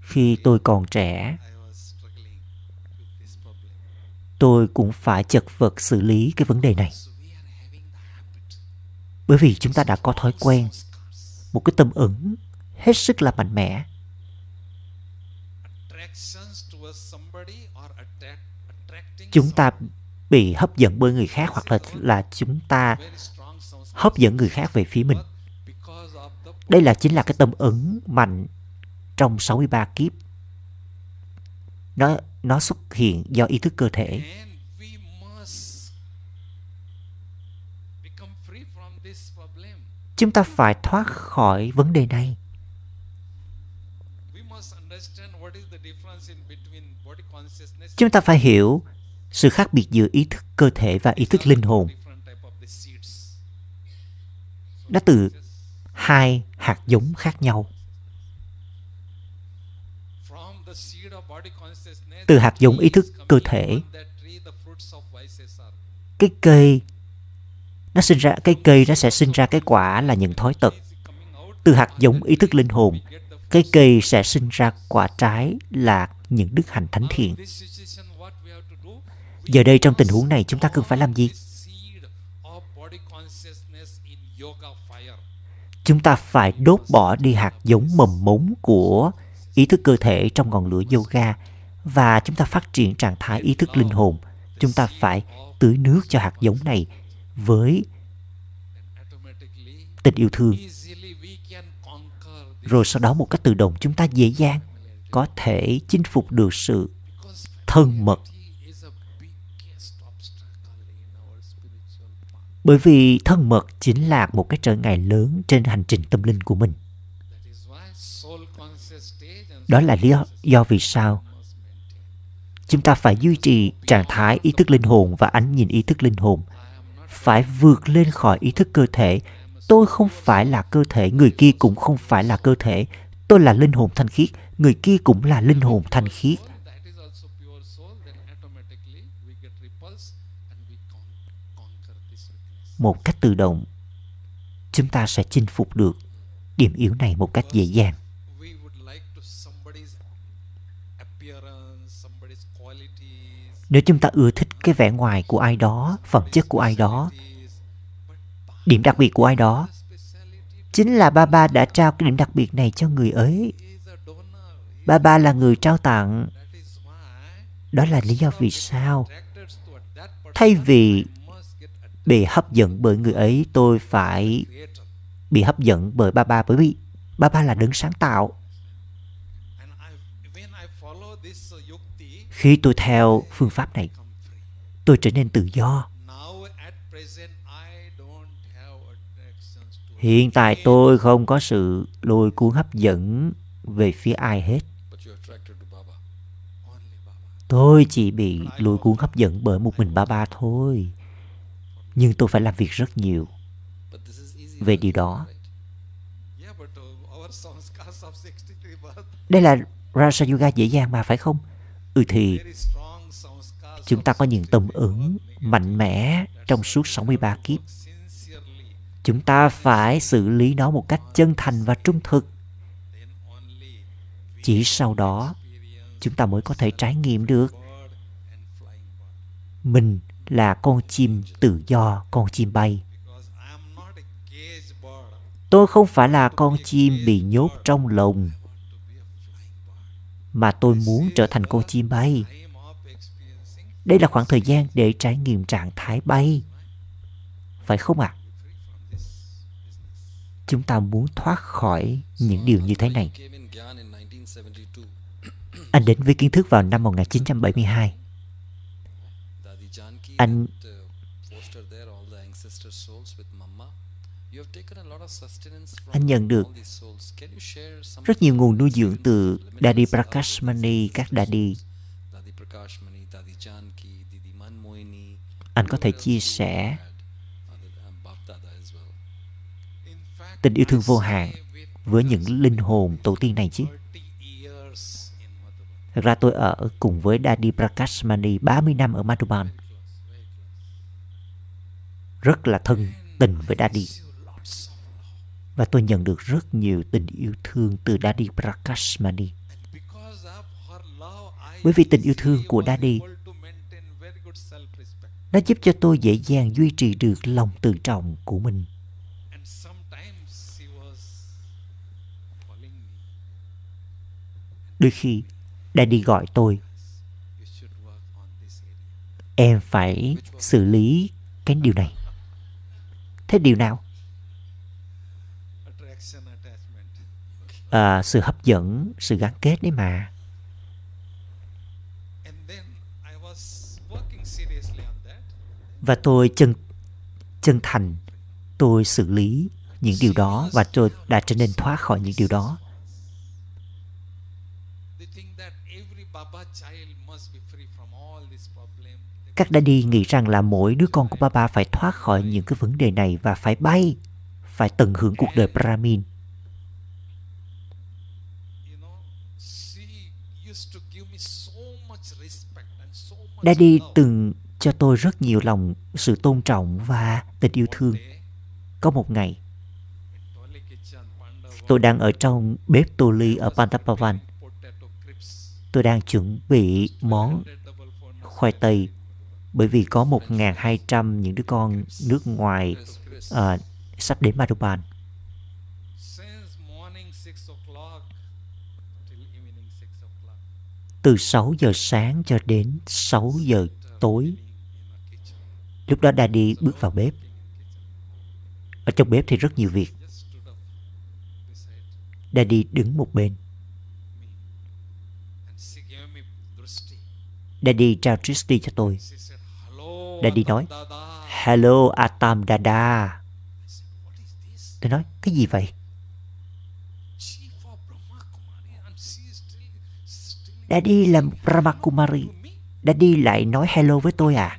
Khi tôi còn trẻ, tôi cũng phải chật vật xử lý cái vấn đề này So we are having the habit bởi vì chúng ta đã có thói quen, một cái tâm ứng hết sức là mạnh mẽ. Chúng ta bị hấp dẫn bởi người khác hoặc là là chúng ta hấp dẫn người khác về phía mình. Đây là chính là cái tâm ứng mạnh trong 63 kiếp. Nó nó xuất hiện do ý thức cơ thể And we must become free from this problem chúng ta phải thoát khỏi vấn đề này. Chúng ta phải hiểu sự khác biệt giữa ý thức cơ thể và ý thức linh hồn. Nó từ hai hạt giống khác nhau. Từ hạt giống ý thức cơ thể. on that nó sinh ra, cái cây nó sẽ sinh ra cái quả là những thói tật. Từ hạt giống ý thức linh hồn, cái cây sẽ sinh ra quả trái là những đức hạnh thánh thiện. Giờ đây trong tình huống này, chúng ta cần phải làm gì? Chúng ta phải đốt bỏ đi hạt giống mầm mống của ý thức cơ thể trong ngọn lửa yoga và chúng ta phát triển trạng thái ý thức linh hồn. Chúng ta phải tưới nước cho hạt giống này với tình yêu thương. Rồi sau đó một cách tự động chúng ta dễ dàng có thể chinh phục được sự thân mật. Bởi vì thân mật chính là một cái trở ngại lớn trên hành trình tâm linh của mình. Đó là lý do, do vì sao chúng ta phải duy trì trạng thái ý thức linh hồn và ánh nhìn ý thức linh hồn phải vượt lên khỏi ý thức cơ thể. Tôi không phải là cơ thể, người kia cũng không phải là cơ thể. Tôi là linh hồn thanh khiết, người kia cũng là linh hồn thanh khiết. Một cách tự động, chúng ta sẽ chinh phục được điểm yếu này một cách dễ dàng. Nếu chúng ta ưa thích cái vẻ ngoài của ai đó, phẩm chất của ai đó, điểm đặc biệt của ai đó, chính là ba ba đã trao cái điểm đặc biệt này cho người ấy. Ba ba là người trao tặng. Đó là lý do vì sao, thay vì bị hấp dẫn bởi người ấy, tôi phải bị hấp dẫn bởi ba ba, bởi vì ba ba là đấng sáng tạo And I, when I follow this uh, yukti, khi tôi theo phương pháp này, tôi trở nên tự do. Hiện tại tôi không có sự lôi cuốn hấp dẫn về phía ai hết. Tôi chỉ bị lôi cuốn hấp dẫn bởi một mình ba ba thôi. Nhưng tôi phải làm việc rất nhiều về điều đó. Đây là Rasa Yoga dễ dàng mà, phải không? Ừ thì, chúng ta có những tâm ứng mạnh mẽ trong suốt 63 kiếp. Chúng ta phải xử lý nó một cách chân thành và trung thực. Chỉ sau đó, chúng ta mới có thể trải nghiệm được mình là con chim tự do, con chim bay. Tôi không phải là con chim bị nhốt trong lồng I want to be a flying bird mà tôi muốn trở thành con chim bay. Đây là khoảng thời gian để trải nghiệm trạng thái bay. Phải không ạ? À? chúng ta muốn thoát khỏi những điều như thế này. Anh đến với kiến thức vào năm 1972 anh anh nhận được rất nhiều nguồn nuôi dưỡng từ Daddy Prakashmani, các Daddy. Anh có thể chia sẻ tình yêu thương vô hạn với những linh hồn tổ tiên này chứ. Thật ra tôi ở cùng với Daddy Prakashmani 30 năm ở Madhuban. Rất là thân tình với Daddy và tôi nhận được rất nhiều tình yêu thương từ Daddy Prakashmani. Bởi vì tình yêu thương của Daddy nó giúp cho tôi dễ dàng duy trì được lòng tự trọng của mình. Đôi khi, Daddy gọi tôi Em phải xử lý cái điều này. Thế điều nào? À, sự hấp dẫn sự gắn kết đấy mà. Và tôi chân chân thành tôi xử lý những điều đó và tôi đã trở nên thoát khỏi những điều đó. Các đã đi nghĩ rằng là mỗi đứa con của Baba phải thoát khỏi những cái vấn đề này và phải bay, phải tận hưởng cuộc đời Brahmin. Daddy từng cho tôi rất nhiều lòng sự tôn trọng và tình yêu thương. Có một ngày, tôi đang ở trong bếp tô ly ở Pantapavan. Tôi đang chuẩn bị món khoai tây bởi vì có 1.200 những đứa con nước ngoài uh, sắp đến Madhuban. Từ 6 giờ sáng cho đến 6 giờ tối. Lúc đó Daddy bước vào bếp. Ở trong bếp thì rất nhiều việc. Daddy đứng một bên. Daddy trao Tristy cho tôi. Daddy nói, Hello Atam Dada. Tôi nói, cái gì vậy? Daddy là Brahmakumari. Daddy lại nói hello với tôi à?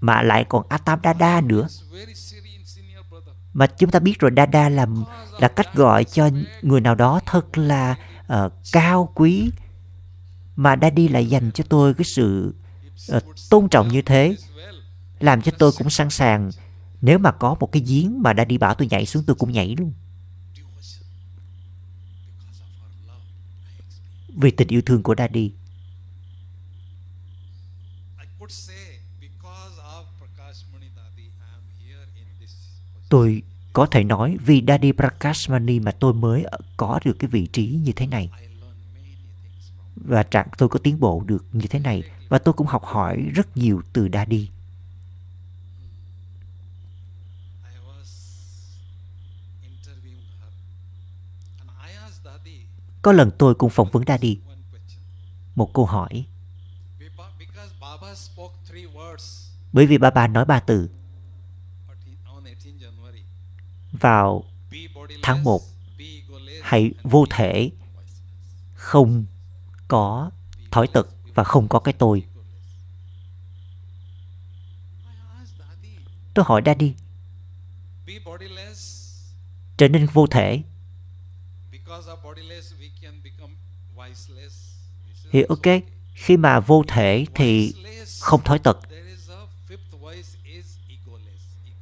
Mà lại còn Atam Dada nữa. Mà chúng ta biết rồi Dada là là cách gọi cho người nào đó thật là uh, cao quý. Mà Daddy lại dành cho tôi cái sự uh, tôn trọng như thế. Làm cho tôi cũng sẵn sàng nếu mà có một cái giếng mà Daddy bảo tôi nhảy xuống tôi cũng nhảy luôn. Vì tình yêu thương của Daddy. Tôi có thể nói vì Daddy Prakashmani mà tôi mới có được cái vị trí như thế này. Và trạng tôi có tiến bộ được như thế này. Và tôi cũng học hỏi rất nhiều từ Daddy. Có lần tôi cũng phỏng vấn Daddy. Một câu hỏi. Bởi vì Baba nói ba từ. Vào tháng 1, hãy vô thể, không có thói tật và không có cái tôi. Tôi hỏi Daddy. Trở nên vô thể thì ok, khi mà vô thể thì không thói tật.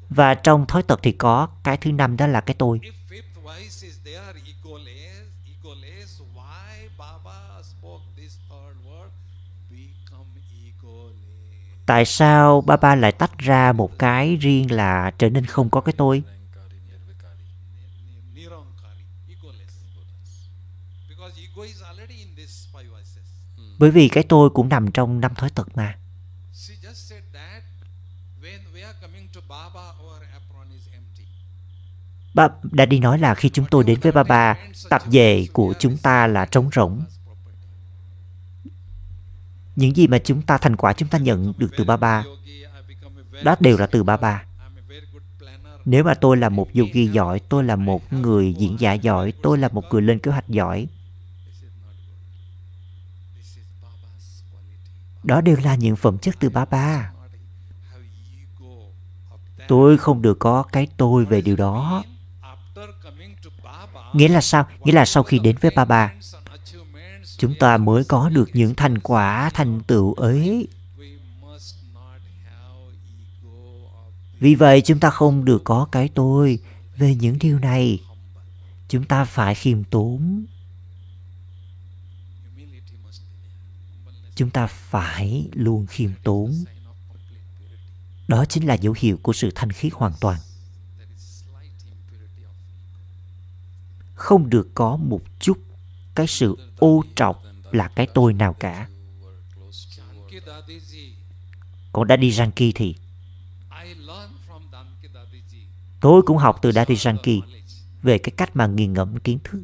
Và trong thói tật thì có cái thứ năm, đó là cái tôi. Tại sao ba ba lại tách ra một cái riêng là trở nên không có cái tôi? Bởi vì cái tôi cũng nằm trong năm thói tật mà. Empty. Ba, Daddy nói là khi chúng tôi đến với Baba, tạp dề của chúng ta là trống rỗng. Những gì mà chúng ta thành quả chúng ta nhận được từ Baba, đó đều là từ. Baba. Nếu mà tôi là một yogi giỏi, tôi là một người diễn giả giỏi, tôi là một người lên kế hoạch giỏi, This is not good. This is Baba's quality đó đều là những phẩm chất từ Baba. ba. Tôi không được có cái tôi về điều đó. Nghĩa là sao? Nghĩa là sau khi đến với Baba, chúng ta mới có được những thành quả, thành tựu ấy. Vì vậy chúng ta không được có cái tôi về những điều này. Chúng ta phải khiêm tốn. Chúng ta phải luôn khiêm tốn. Đó chính là dấu hiệu của sự thanh khiết hoàn toàn. Không được có một chút cái sự ô trọng là cái tôi nào cả. You đã đi to Còn Daddy thì tôi cũng học từ Daddy Ranki về cái cách mà nghiền ngẫm kiến thức.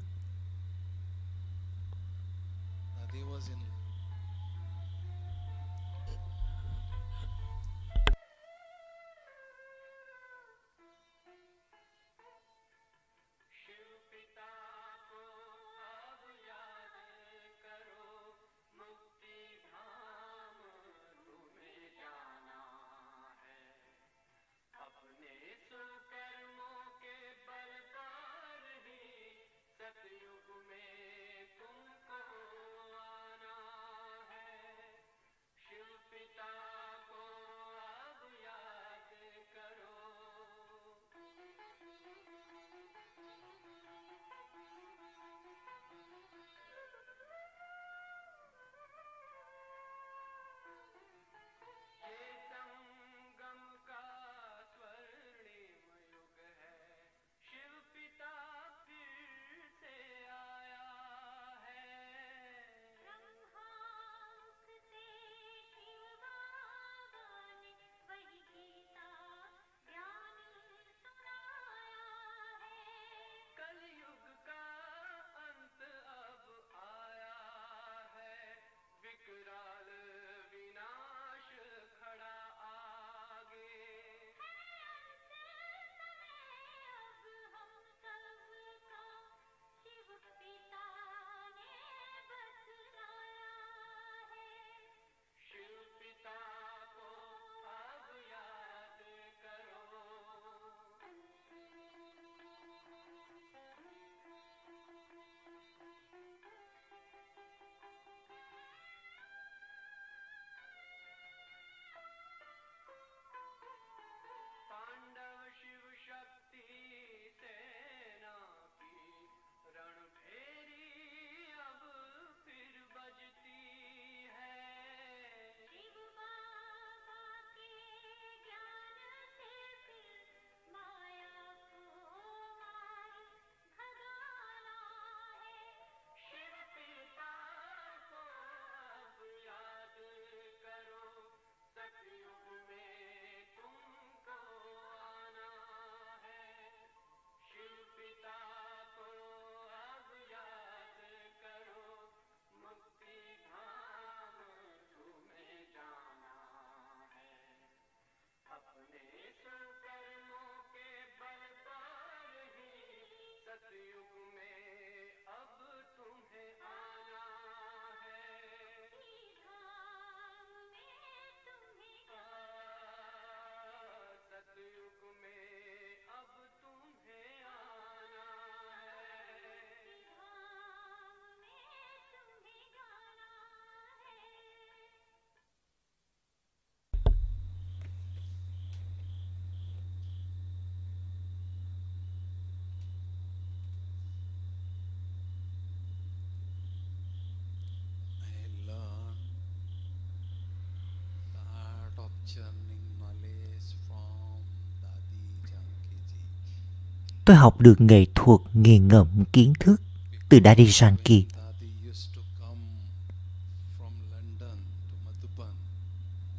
Tôi học được nghệ thuật nghiền ngẫm kiến thức từ Daddy Janki.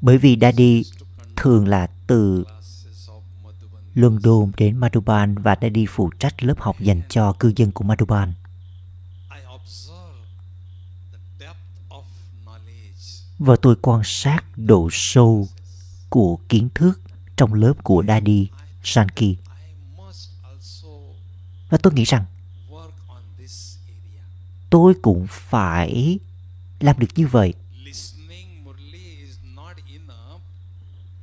Bởi vì Daddy thường là từ. London đến Madhuban và Daddy phụ trách lớp học dành cho cư dân của Madhuban. Và tôi quan sát độ sâu của kiến thức trong lớp của Daddy Sanki. Và tôi nghĩ rằng tôi cũng phải làm được như vậy.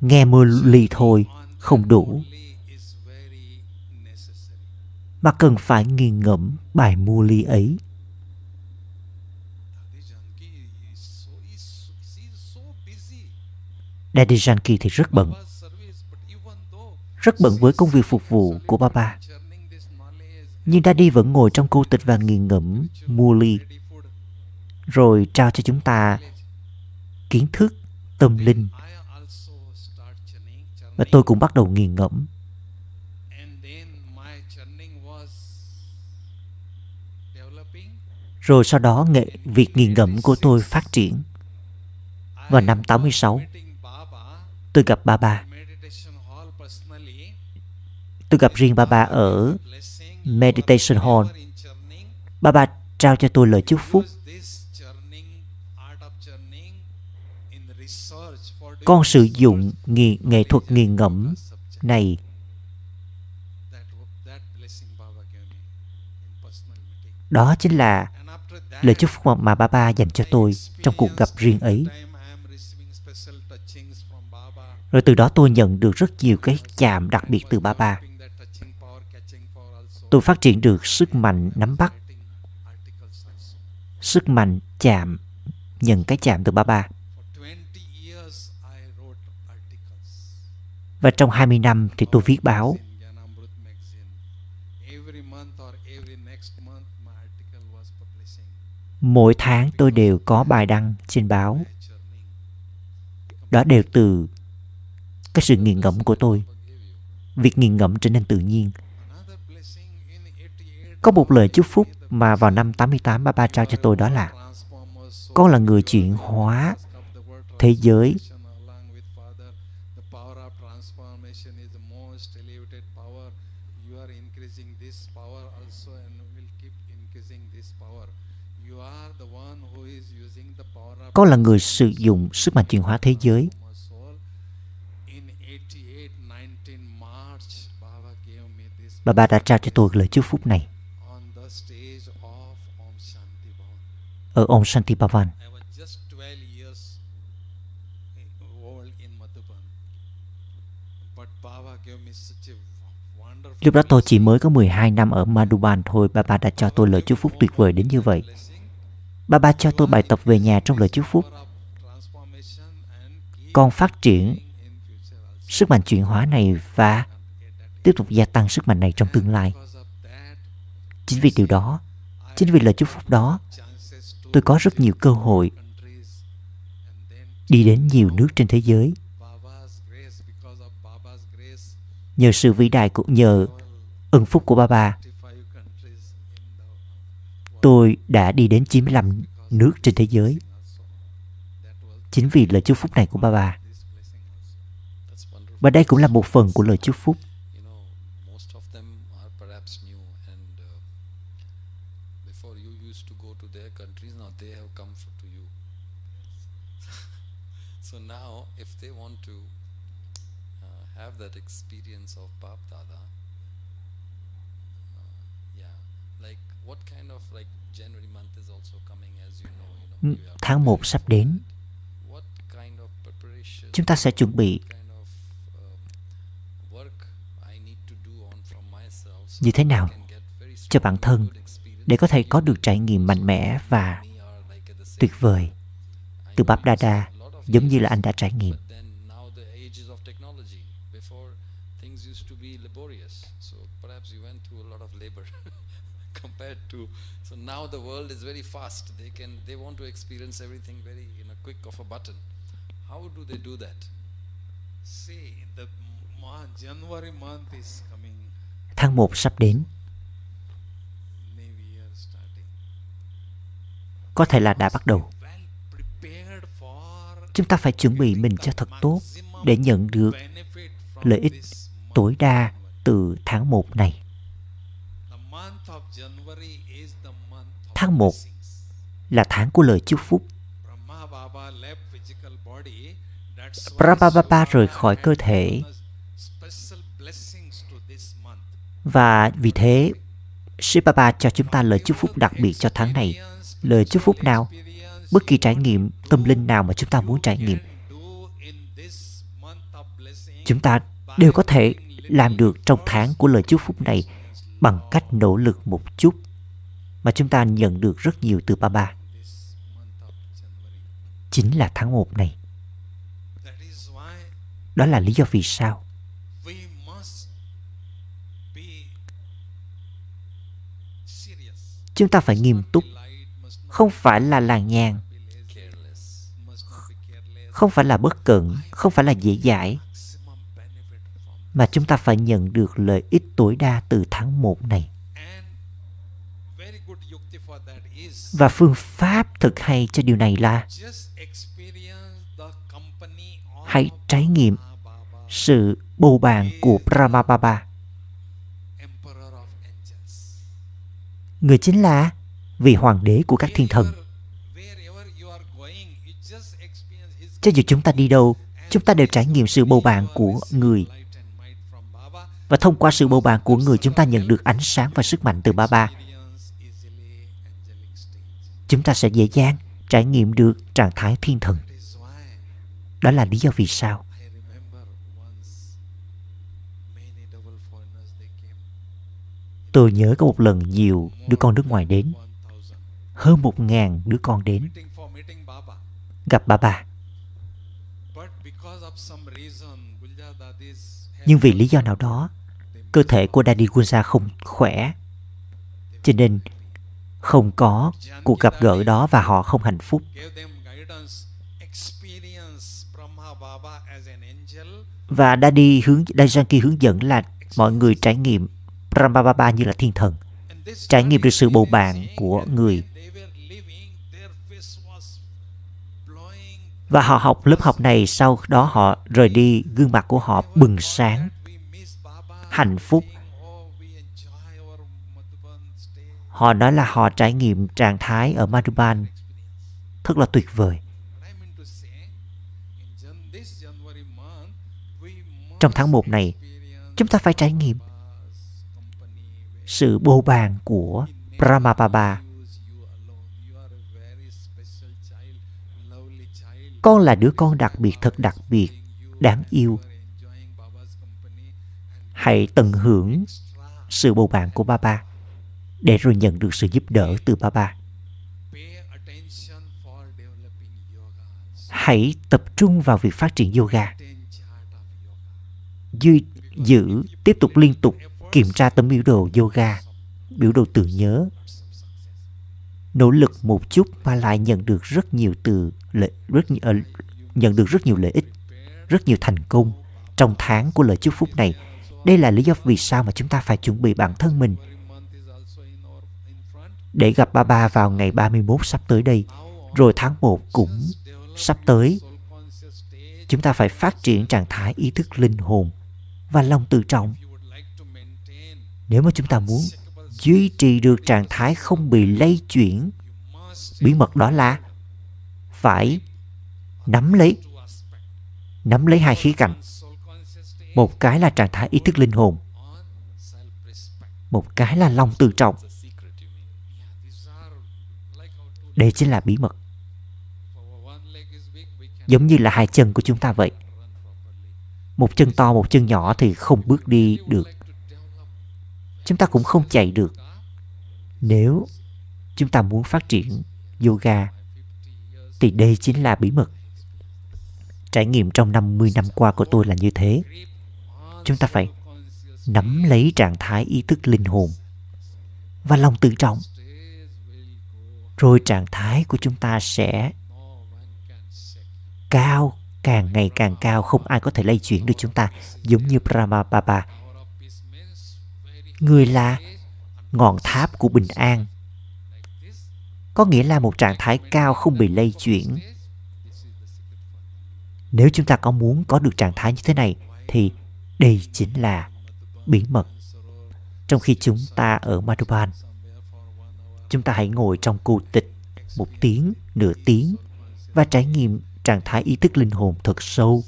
Nghe Murli. Nghe thôi, không đủ mà cần phải nghiền ngẫm bài Murli ấy. Dadi Janki is so is so, she is so busy. Daddy Janki thì rất bận, rất bận với công việc phục vụ của Baba. Nhưng Daddy vẫn ngồi trong cô tịch và nghiền ngẫm mua ly rồi trao cho chúng ta kiến thức tâm linh và tôi cũng bắt đầu nghiền ngẫm rồi sau đó nghệ việc nghiền ngẫm của tôi phát triển Vào năm 86 tôi gặp bà bà. Tôi gặp riêng bà bà ở meditation hall. Bà bà trao cho tôi lời chúc phúc. Con sử dụng nghệ, nghệ thuật nghiền ngẫm này. Đó chính là lời chúc phúc mà bà ba dành cho tôi trong cuộc gặp riêng ấy. Rồi từ đó tôi nhận được rất nhiều cái chạm đặc biệt từ ba ba. Tôi phát triển được sức mạnh nắm bắt, sức mạnh chạm, nhận cái chạm từ ba ba. Và trong 20 năm thì tôi viết báo. Mỗi tháng tôi đều có bài đăng trên báo. Đó đều từ cái sự nghiền ngẫm của tôi. Việc nghiền ngẫm trở nên tự nhiên. Có một lời chúc phúc mà vào năm 88 Baba trao cho tôi đó là, Con là người chuyển hóa thế giới. Con là người sử dụng sức mạnh chuyển hóa thế giới. Mà bà đã trao cho tôi lời chúc phúc này. Ở Om Shanti Bhavan. Lúc đó tôi chỉ mới có 12 năm ở Madhuban thôi bà bà đã cho tôi lời chúc phúc tuyệt vời đến như vậy. Bà bà cho tôi bài tập về nhà trong lời chúc phúc. Con phát triển sức mạnh chuyển hóa này và tiếp tục gia tăng sức mạnh này trong tương lai. Chính vì điều đó, chính vì lời chúc phúc đó, tôi có rất nhiều cơ hội đi đến nhiều nước trên thế giới. Nhờ sự vĩ đại của nhờ ân phúc của Baba tôi đã đi đến 95 nước trên thế giới. Chính vì lời chúc phúc này của Baba và đây cũng là một phần của lời chúc phúc You know, most of them are perhaps new, and uh, before you used to go to their countries, now they have come f- to you. so now, if they want to uh, have that experience of Bap Dada, uh, yeah, like what kind of like January month is also coming, as you know, you know, Ừ, you have tháng 1 sắp đến. Chúng ta sẽ chuẩn bị như thế nào cho bản thân để có thể có được trải nghiệm mạnh mẽ và tuyệt vời. Từ know Bap Dada giống như là anh đã trải nghiệm but then now the ages of technology before things used to be laborious so perhaps you went through a lot of labor compared to so now the world is very fast. They can they want to experience everything very in a quick of a button. How do they do that? See, the month, January month is coming. tháng 1 sắp đến. Có thể là đã bắt đầu. Chúng ta phải chuẩn bị mình cho thật tốt để nhận được lợi ích tối đa từ tháng 1 này. Tháng 1 là tháng của lời chúc phúc. Brahma rời khỏi cơ thể và vì thế Sri Baba cho chúng ta lời chúc phúc đặc biệt cho tháng này. Lời chúc phúc nào? Bất kỳ trải nghiệm tâm linh nào mà chúng ta muốn trải nghiệm, chúng ta đều có thể làm được trong tháng của lời chúc phúc này bằng cách nỗ lực một chút mà chúng ta nhận được rất nhiều từ Baba. Chính là tháng 1 này. Đó là lý do vì sao chúng ta phải nghiêm túc không phải là làng nhàn, không phải là bất cẩn, không phải là dễ dãi, mà chúng ta phải nhận được lợi ích tối đa từ tháng 1 này. Và phương pháp thực hay cho điều này là hãy trải nghiệm sự bầu bàn của Brahma Baba. Người chính là vị hoàng đế của các thiên thần. Cho dù chúng ta đi đâu, chúng ta đều trải nghiệm sự bầu bạn của người. Và thông qua sự bầu bạn của người, chúng ta nhận được ánh sáng và sức mạnh từ Baba. Chúng ta sẽ dễ dàng trải nghiệm được trạng thái thiên thần. Đó là lý do vì sao Tôi nhớ có một lần nhiều đứa con nước ngoài đến. Hơn một ngàn đứa con đến. Gặp bà bà. Nhưng vì lý do nào đó, cơ thể của Daddy Gunza không khỏe. Cho nên không có cuộc gặp gỡ đó và họ không hạnh phúc. Và đã đi hướng Dajanki hướng dẫn là mọi người trải nghiệm Brahmababa như là thiên thần, trải nghiệm được sự bầu bạn của người và họ học lớp học này, sau đó họ rời đi, gương mặt của họ bừng sáng, hạnh phúc họ nói là họ trải nghiệm trạng thái ở Madhuban thật là tuyệt vời trong tháng 1 này chúng ta phải trải nghiệm sự bồ bàn của Brahmababa. Con là đứa con đặc biệt thật đặc biệt, đáng yêu. Hãy tận hưởng sự bầu bạn của Baba để rồi nhận được sự giúp đỡ từ Baba. Hãy tập trung vào việc phát triển yoga. Duy giữ, tiếp tục liên tục kiểm tra tấm biểu đồ yoga, biểu đồ tưởng nhớ. Nỗ lực một chút mà lại nhận được rất nhiều từ lợi rất uh, nhận được rất nhiều lợi ích, rất nhiều thành công trong tháng của lời chúc phúc này. Đây là lý do vì sao mà chúng ta phải chuẩn bị bản thân mình để gặp ba ba vào ngày 31 sắp tới đây. Rồi tháng 1 cũng sắp tới. Chúng ta phải phát triển trạng thái ý thức linh hồn và lòng tự trọng nếu mà chúng ta muốn duy trì được trạng thái không bị lây chuyển, bí mật đó là phải nắm lấy nắm lấy hai khía cạnh một cái là trạng thái ý thức linh hồn, một cái là lòng tự trọng đây chính là bí mật giống như là hai chân của chúng ta vậy một chân to, một chân nhỏ thì không bước đi được chúng ta cũng không chạy được. Nếu chúng ta muốn phát triển yoga, thì đây chính là bí mật. Trải nghiệm trong 50 năm qua của tôi là như thế. Chúng ta phải nắm lấy trạng thái ý thức linh hồn và lòng tự trọng. Rồi trạng thái của chúng ta sẽ cao, càng ngày càng cao, không ai có thể lay chuyển được chúng ta, giống như Brahma Baba người là ngọn tháp của bình an có nghĩa là một trạng thái cao không bị lây chuyển. Nếu chúng ta có muốn có được trạng thái như thế này thì đây chính là bí mật. Trong khi chúng ta ở Madhuban chúng ta hãy ngồi trong cô tịch một tiếng, nửa tiếng, và trải nghiệm trạng thái ý thức linh hồn thật sâu.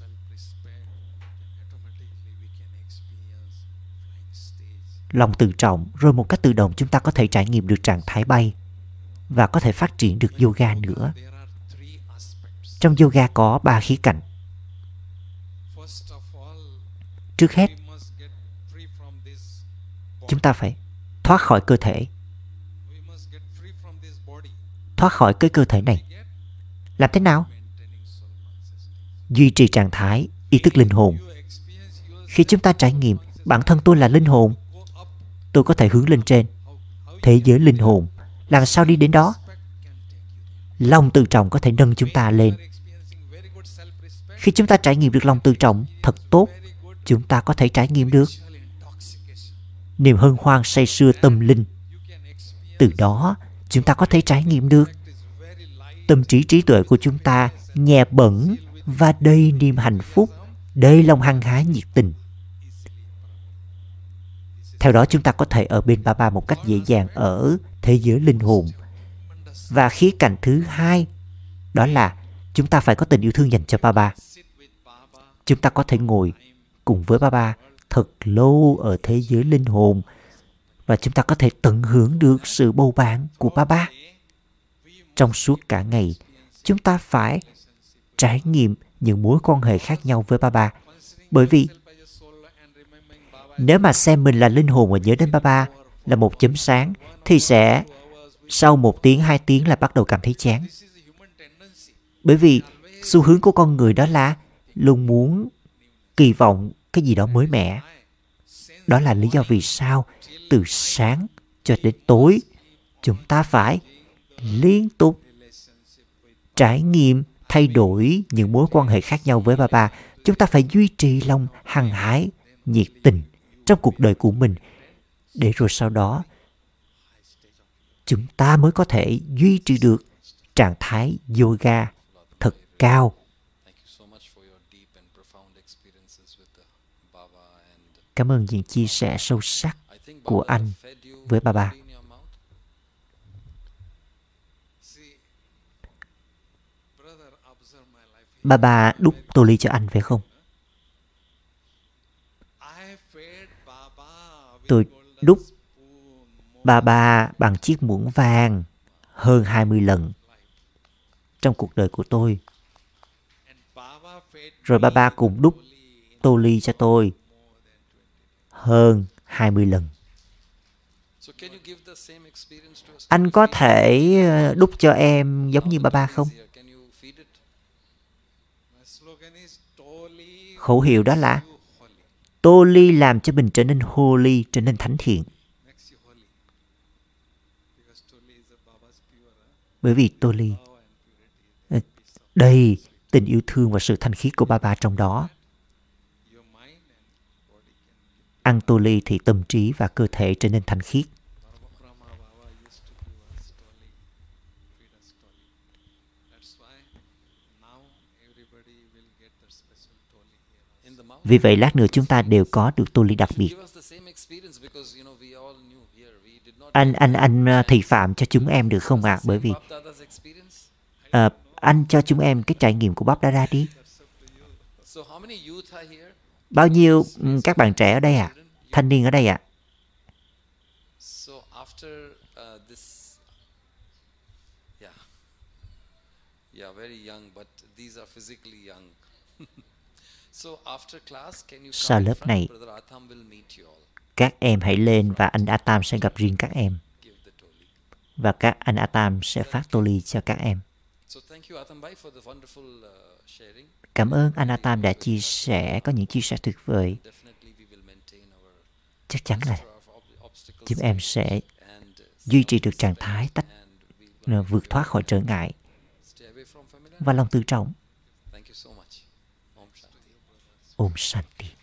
Lòng tự trọng, rồi một cách tự động chúng ta có thể trải nghiệm được trạng thái bay và có thể phát triển được yoga nữa. Trong yoga có ba khía cạnh. Trước hết, chúng ta phải thoát khỏi cơ thể thoát khỏi cái cơ thể này. Làm thế nào? Duy trì trạng thái ý thức linh hồn. Khi chúng ta trải nghiệm bản thân tôi là linh hồn, tôi có thể hướng lên trên. Thế giới linh hồn, làm sao đi đến đó? Lòng tự trọng có thể nâng chúng ta lên. Khi chúng ta trải nghiệm được lòng tự trọng thật tốt, chúng ta có thể trải nghiệm được niềm hân hoan say sưa tâm linh. Từ đó chúng ta có thể trải nghiệm được. Tâm trí trí tuệ của chúng ta nhẹ bẩn và đầy niềm hạnh phúc, đầy lòng hăng hái nhiệt tình. Theo đó chúng ta có thể ở bên ba ba một cách dễ dàng ở thế giới linh hồn. Và khía cạnh thứ hai, đó là chúng ta phải có tình yêu thương dành cho ba ba chúng ta có thể ngồi cùng với ba ba thật lâu ở thế giới linh hồn và chúng ta có thể tận hưởng được sự bầu bạn của ba ba trong suốt cả ngày, chúng ta phải trải nghiệm những mối quan hệ khác nhau với ba ba. Bởi vì nếu mà xem mình là linh hồn và nhớ đến ba ba là một chấm sáng, thì sẽ sau một tiếng, hai tiếng là bắt đầu cảm thấy chán. Bởi vì xu hướng của con người đó là luôn muốn kỳ vọng cái gì đó mới mẻ đó là lý do vì sao từ sáng cho đến tối, chúng ta phải liên tục trải nghiệm, thay đổi những mối quan hệ khác nhau với ba ba. Chúng ta phải duy trì lòng hăng hái, nhiệt tình trong cuộc đời của mình. Để rồi sau đó, chúng ta mới có thể duy trì được trạng thái yoga thật cao cảm ơn những chia sẻ sâu sắc của anh với bà bà bà bà đúc tô ly cho anh phải không? Tôi đúc bà bà bằng chiếc muỗng vàng hơn 20 lần trong cuộc đời của tôi. Rồi bà bà cũng đúc tô ly cho tôi hơn 20 lần. Anh có thể ờ, đúc cho em giống như bà ba không? Khẩu hiệu đó là Tô ly làm cho mình trở nên holy, trở nên thánh thiện. Bởi vì Tô ly ờ, đầy tình yêu thương và sự thanh khiết của ba ba trong đó. Ăn tô ly thì tâm trí và cơ thể trở nên thanh khiết. Vì vậy lát nữa chúng ta đều có được tô ly đặc biệt. Anh anh anh ờ, thầy phạm cho chúng em được không ạ? À? Bởi vì à, anh cho chúng em cái trải nghiệm của Bob Dada đi. Bao nhiêu ừ, các bạn trẻ ở đây ạ? À? Thanh niên ở đây ạ? À? Yeah, very young, but these are physically young. Sau lớp này, các em hãy lên và anh Atam sẽ gặp riêng các em. Và các anh Atam sẽ phát tô ly cho các em. Uh, Cảm ơn anh Atam đã chia sẻ, có những chia sẻ tuyệt vời. Chắc chắn là chúng em sẽ duy trì được trạng thái tách vượt thoát khỏi trở ngại và lòng tự trọng. Om Shanti.